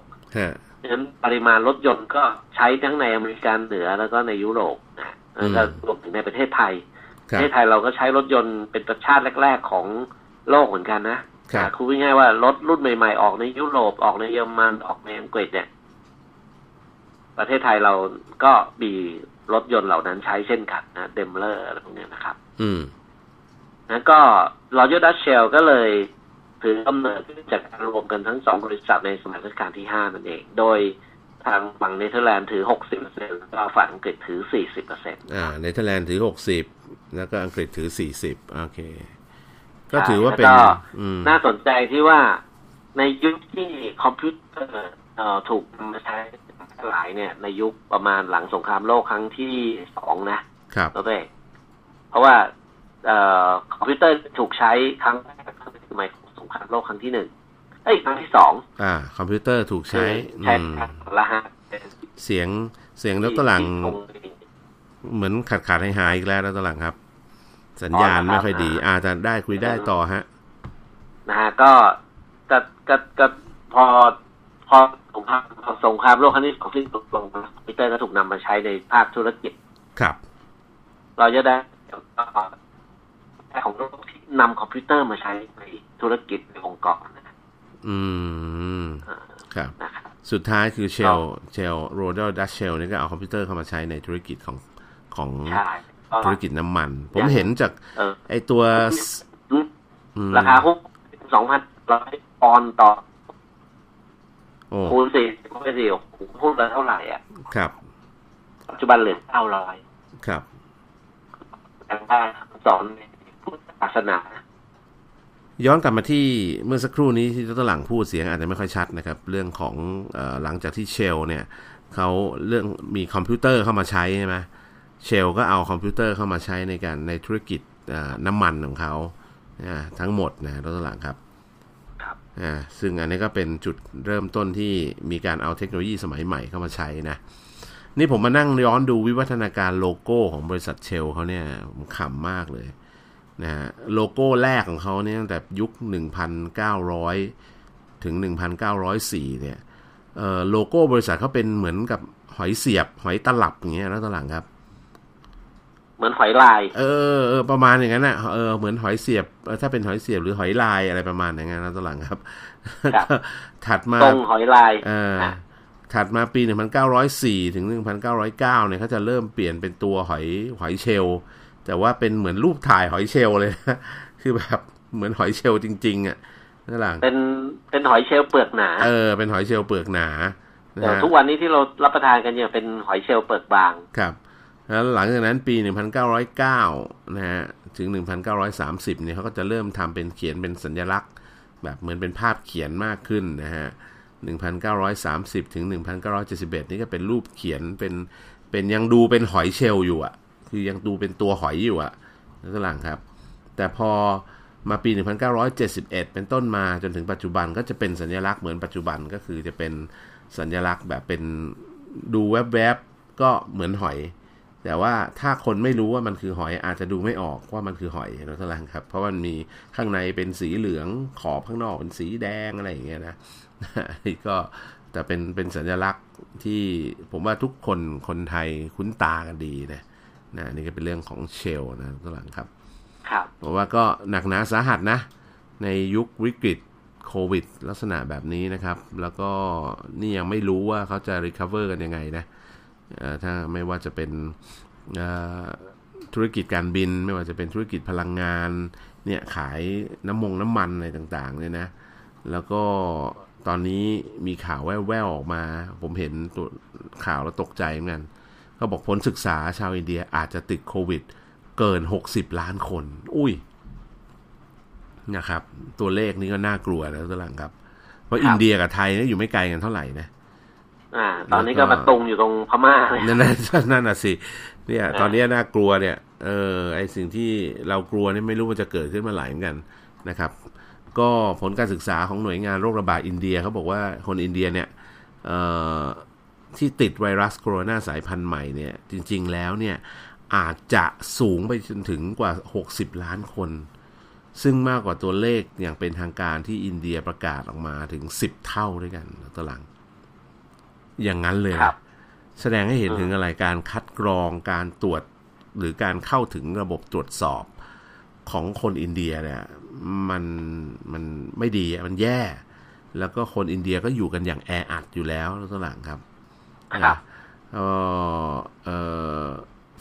ดังนั้นปริมาณรถยนต์ก็ใช้ทั้งในอเมริกาเหนือแล้วก็ในยุโรปนะแล้วก็รวมถึงในประเทศไทย ประเทศไทยเราก็ใช้รถยนต์เป็นประชาติแรก ๆของโลกเหมือนกันนะคือง่ายๆว่ารถรุ่นใหม่ๆ ออกในยุโรปออกในเยอรมันออกในอังกฤษเนี่ย ประเทศไทยเราก็มีรถยนต์เหล่านั้นใช้เช่นกันนะเดมเลอร์อะไรพวกนี้นะครับ อืมแล้วก็ Royal Dutch Shell ก็เลย ถือกำเนิดจากการรวมกันทั้งสองบริษัทในสมัยรัชกาลที่ห้านั่นเอง โดยทางฝั่งเนเธอร์แลนด์ถือหกสิบเปอร์เซ็นต์แล้วฝั่งอังกฤษถือสี่สิบเปอร์เซ็นต์อ่า เนเธอร์แลนด์ถือหกสิบแล้วก็อังกฤษถือสี่สิบโอเค ก็ถือว่าเป็นน่าสนใจที่ว่าในยุคที่คอมพิวเตอร์เอ่อถูกนำมาใช้หลายเนี่ย ในยุคประมาณหลังสงครามโลกครั้งที่สองนะครับแล้วเพราะว่าเอ่อคอมพิวเตอร์ถูกใช้ครั้งแรกสมัยส งครามโลกครั้งที่หนึ่งเอ้ยครั้งที่สองอ่า คอมพิวเตอร์ถูกใช้ใช่ละฮะเสียงเสียงแล้วตหลัง เหมือนขาดขาดหายหายอีกแล้วแล้วตหลังครับ สัญญาณไม่ค่อยดี อาจจะได้คุยได้ต่อฮะนะฮะก็ก็ก็ก็พอพอสงครามสงครามโลกครั้งที่สองที่ตกลงคอมพิวเตอร์ก็ถูกนำมาใช้ในภาคธุรกิจครับ เราจะได้ของโลกที่ นำคอมพิวเตอร์มาใช้ในธุรกิจในองค์กรนะอืมครับนะครับสุดท้ายคือเชลล์เชลล์ Royal Dutch Shell นี่ก็เอาคอมพิวเตอร์เข้ามาใช้ในธุรกิจของของใช่ก็ธุรกิจน้ำมัน ผมเห็นจากเออไอตัวอืมราคาหุ้นสองพันร้อยปอนด์ต่อโอ้คูณสี่คูณสี่โอ้โหหุ้นละเท่าไหร่อะ ครับ ปัจจุบันเหลือเก้าร้อยครับแต่ว่าสอนในพุทธ ศาสนา ย้อนกลับมาที่เมื่อสักครู่นี้ที่ดรหลังพูดเสียงอาจจะไม่ค่อยชัดนะครับ เรื่องของเออหลังจากที่เชลเนี่ยเขาเรื่องมีคอมพิวเตอร์เข้ามาใช้ใช่ไหมเชลก็เอาคอมพิวเตอร์เข้ามาใช้ในการในธุรกิจเอ่อน้ำมันของเขานะทั้งหมดนะดรหลังครับครับอ่าซึ่งอันนี้ก็เป็นจุดเริ่มต้นที่มีการเอาเทคโนโลยีสมัยใหม่เข้ามาใช้นะ นี่ผมมานั่งย้อนดูวิวัฒนาการโลโก้ของบริษัทเชลเขาเนี่ยผมขำมากเลย นะฮะโลโก้แรกของเขาเนี่ยตั้งแต่ยุค 1,900 ถึง 1,904 เนี่ยเอ่อโลโก้บริษัทเขาเป็นเหมือนกับหอยเสียบ หอยตลับอย่างเงี้ยนะตอนหลังครับ เหมือนหอยลาย เออเออประมาณอย่างนั้นน่ะเออเหมือนหอยเสียบเออถ้าเป็นหอยเสียบหรือหอยลายอะไรประมาณอย่างนั้นนะตอนหลังครับครับก็ถัดมาตรงหอยลายเอออะถัดมาปี 1904 ถึง 1909 เนี่ยเขาจะเริ่มเปลี่ยนเป็นตัวหอยหอยเชลล์ แต่ว่าเป็นเหมือนรูปถ่ายหอยเชลล์เลยนะคือแบบเหมือนหอยเชลล์จริง ๆ อะนั่นหลังเป็นเป็นหอยเชลล์เปลือกหนา เออ เป็นหอยเชลล์เปลือกหนานะแต่ฮะทุกวันนี้ที่เรารับประทานกันเนี่ยเป็นหอยเชลล์เปลือกบาง ครับ แล้วหลังจากนั้นปี 1909 นะฮะ ถึง 1930 เนี่ยเขาก็จะเริ่มทำเป็นเขียนเป็นสัญลักษณ์ แบบเหมือนเป็นภาพเขียนมากขึ้นนะฮะ 1930 ถึง 1971 นี่ก็เป็นรูปเขียนเป็นเป็นยังดูเป็นหอยเชลล์อยู่อะ คือยังดูเป็นตัวหอยอยู่อะนั่นหลังครับ แต่พอมาปี 1971 เป็นต้นมาจนถึงปัจจุบันก็จะเป็นสัญลักษณ์เหมือนปัจจุบันก็คือจะเป็นสัญลักษณ์แบบเป็นดูแวบๆก็เหมือนหอย แต่ว่าถ้าคนไม่รู้ว่ามันคือหอยอาจจะดูไม่ออกว่ามันคือหอยนะท่านครับ เพราะมันมีข้างในเป็นสีเหลืองขอบข้างนอกเป็นสีแดงอะไรอย่างเงี้ยนะนี่ก็แต่เป็นเป็นสัญลักษณ์ที่ผมว่าทุกคนคนไทยคุ้นตากันดีนะ นะนี่ก็เป็นเรื่องของเชลนะท่านครับ ครับผมว่าก็หนักหนาสาหัสนะ ในยุควิกฤตโควิด ลักษณะแบบนี้นะครับ แล้วก็นี่ยังไม่รู้ว่าเขาจะ recover กันยังไงนะเอ่อถ้าไม่ว่าจะเป็นเอ่อธุรกิจการบิน ไม่ว่าจะเป็นธุรกิจพลังงานเนี่ยขายน้ำมงน้ำมันอะไรต่างๆเนี่ยนะ แล้วก็ตอนนี้มีข่าวแว่วๆออกมา ผมเห็นตัวข่าวแล้วตกใจเหมือนกัน เขาบอกผลศึกษาชาวอินเดียอาจจะติดโควิด เกิน 60 ล้านคน อุ้ยนะครับ ตัวเลขนี้ก็น่ากลัวนะตัวหลังครับ เพราะครับอินเดียกับไทยเนี่ยอยู่ไม่ไกลกันเท่าไหร่นะอ่า ตอนนี้ก็มาตรงอยู่ตรงพม่าเลยนั่นน่ะนั่นน่ะสิเนี่ยอ่าตอนนี้น่ากลัวเนี่ย เออ ไอสิ่งที่เรากลัวนี่ไม่รู้ว่าจะเกิดขึ้นเมาไหร่เหมือนกันนะครับ ก็ผลการศึกษาของหน่วยงานโรคระบาดอินเดียเขาบอกว่าคนอินเดียเนี่ย เอ่อ ที่ติดไวรัสโคโรนาสายพันธุ์ใหม่เนี่ย จริงๆแล้วเนี่ย อาจจะสูงไปจนถึงกว่า 60 ล้านคน ซึ่งมากกว่าตัวเลขอย่างเป็นทางการที่อินเดียประกาศออกมาถึง 10 เท่าด้วยกันตัวหลัง อย่างนั้นเลยครันะบแสดงให้เห็นถึงอะไรการคัดกรองการตรวจหรือการเข้าถึงระบบตรวจสอบของคนอินเดียเนี่ยมันมันไม่ดีอะมันแย่ แล้วก็คนอินเดียก็อยู่กันอย่างแออัดอยู่แล้วตัวหลังครับครับ นะเอ่อเอ่อ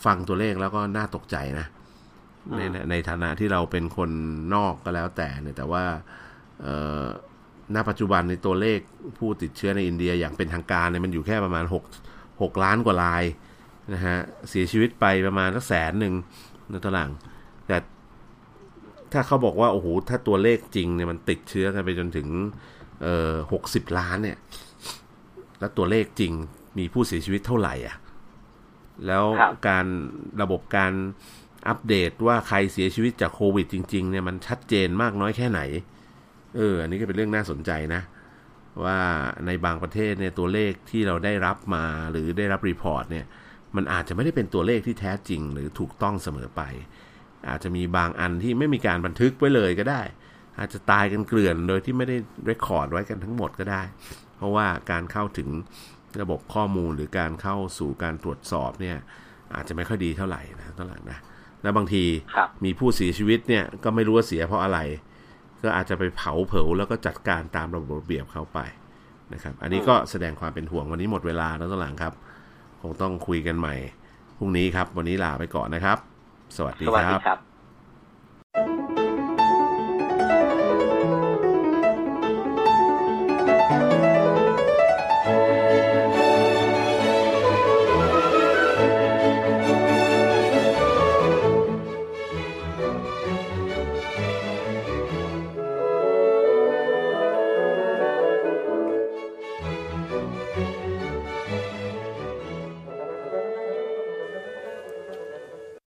ฟังตัวเลขแล้วก็น่าตกใจนะในในในฐานะที่เราเป็นคนนอกก็แล้วแต่เนี่ยแต่ว่าเอ่อณปัจจุบันในตัวเลขผู้ติดเชื้อในอินเดียอย่างเป็นทางการเนี่ยมันอยู่แค่ประมาณ6 6ล้านกว่ารายนะฮะเสียชีวิตไปประมาณสักแสนหนึ่งในตารางแต่ถ้าเขาบอกว่าโอ้โหถ้าตัวเลขจริงเนี่ยมันติดเชื้อกันไปจนถึงเอ่อหกสิบล้านเนี่ย แล้วตัวเลขจริง มีผู้เสียชีวิตเท่าไหร่อะ แล้วครับการระบบการอัปเดตว่าใครเสียชีวิตจากโควิดจริง ๆ เนี่ยมันชัดเจนมากน้อยแค่ไหน เออ อันนี้ก็เป็นเรื่องน่าสนใจนะ ว่าในบางประเทศเนี่ยตัวเลขที่เราได้รับมาหรือได้รับ report เนี่ย มันอาจจะไม่ได้เป็นตัวเลขที่แท้จริง หรือถูกต้องเสมอไป อาจจะมีบางอันที่ไม่มีการบันทึกไว้เลยก็ได้ อาจจะตายกันเกลื่อนโดยที่ไม่ได้เรคคอร์ดไว้กันทั้งหมดก็ได้ เพราะว่าการเข้าถึง ระบบข้อมูลหรือการเข้าสู่การตรวจสอบเนี่ยอาจจะไม่ค่อยดีเท่าไหร่นะเท่าไหร่นะแล้วบางทีมีผู้เสียชีวิตเนี่ยก็ไม่รู้ว่าเสียเพราะอะไร ก็อาจจะไปเผาเผาแล้วก็จัดการตามระบบระเบียบเข้าไปนะครับ อันนี้ก็แสดงความเป็นห่วงวันนี้หมดเวลาแล้วต้งหลังครับ คงต้องคุยกันใหม่พรุ่งนี้ครับ วันนี้ลาไปก่อนนะครับ สวัสดีครับ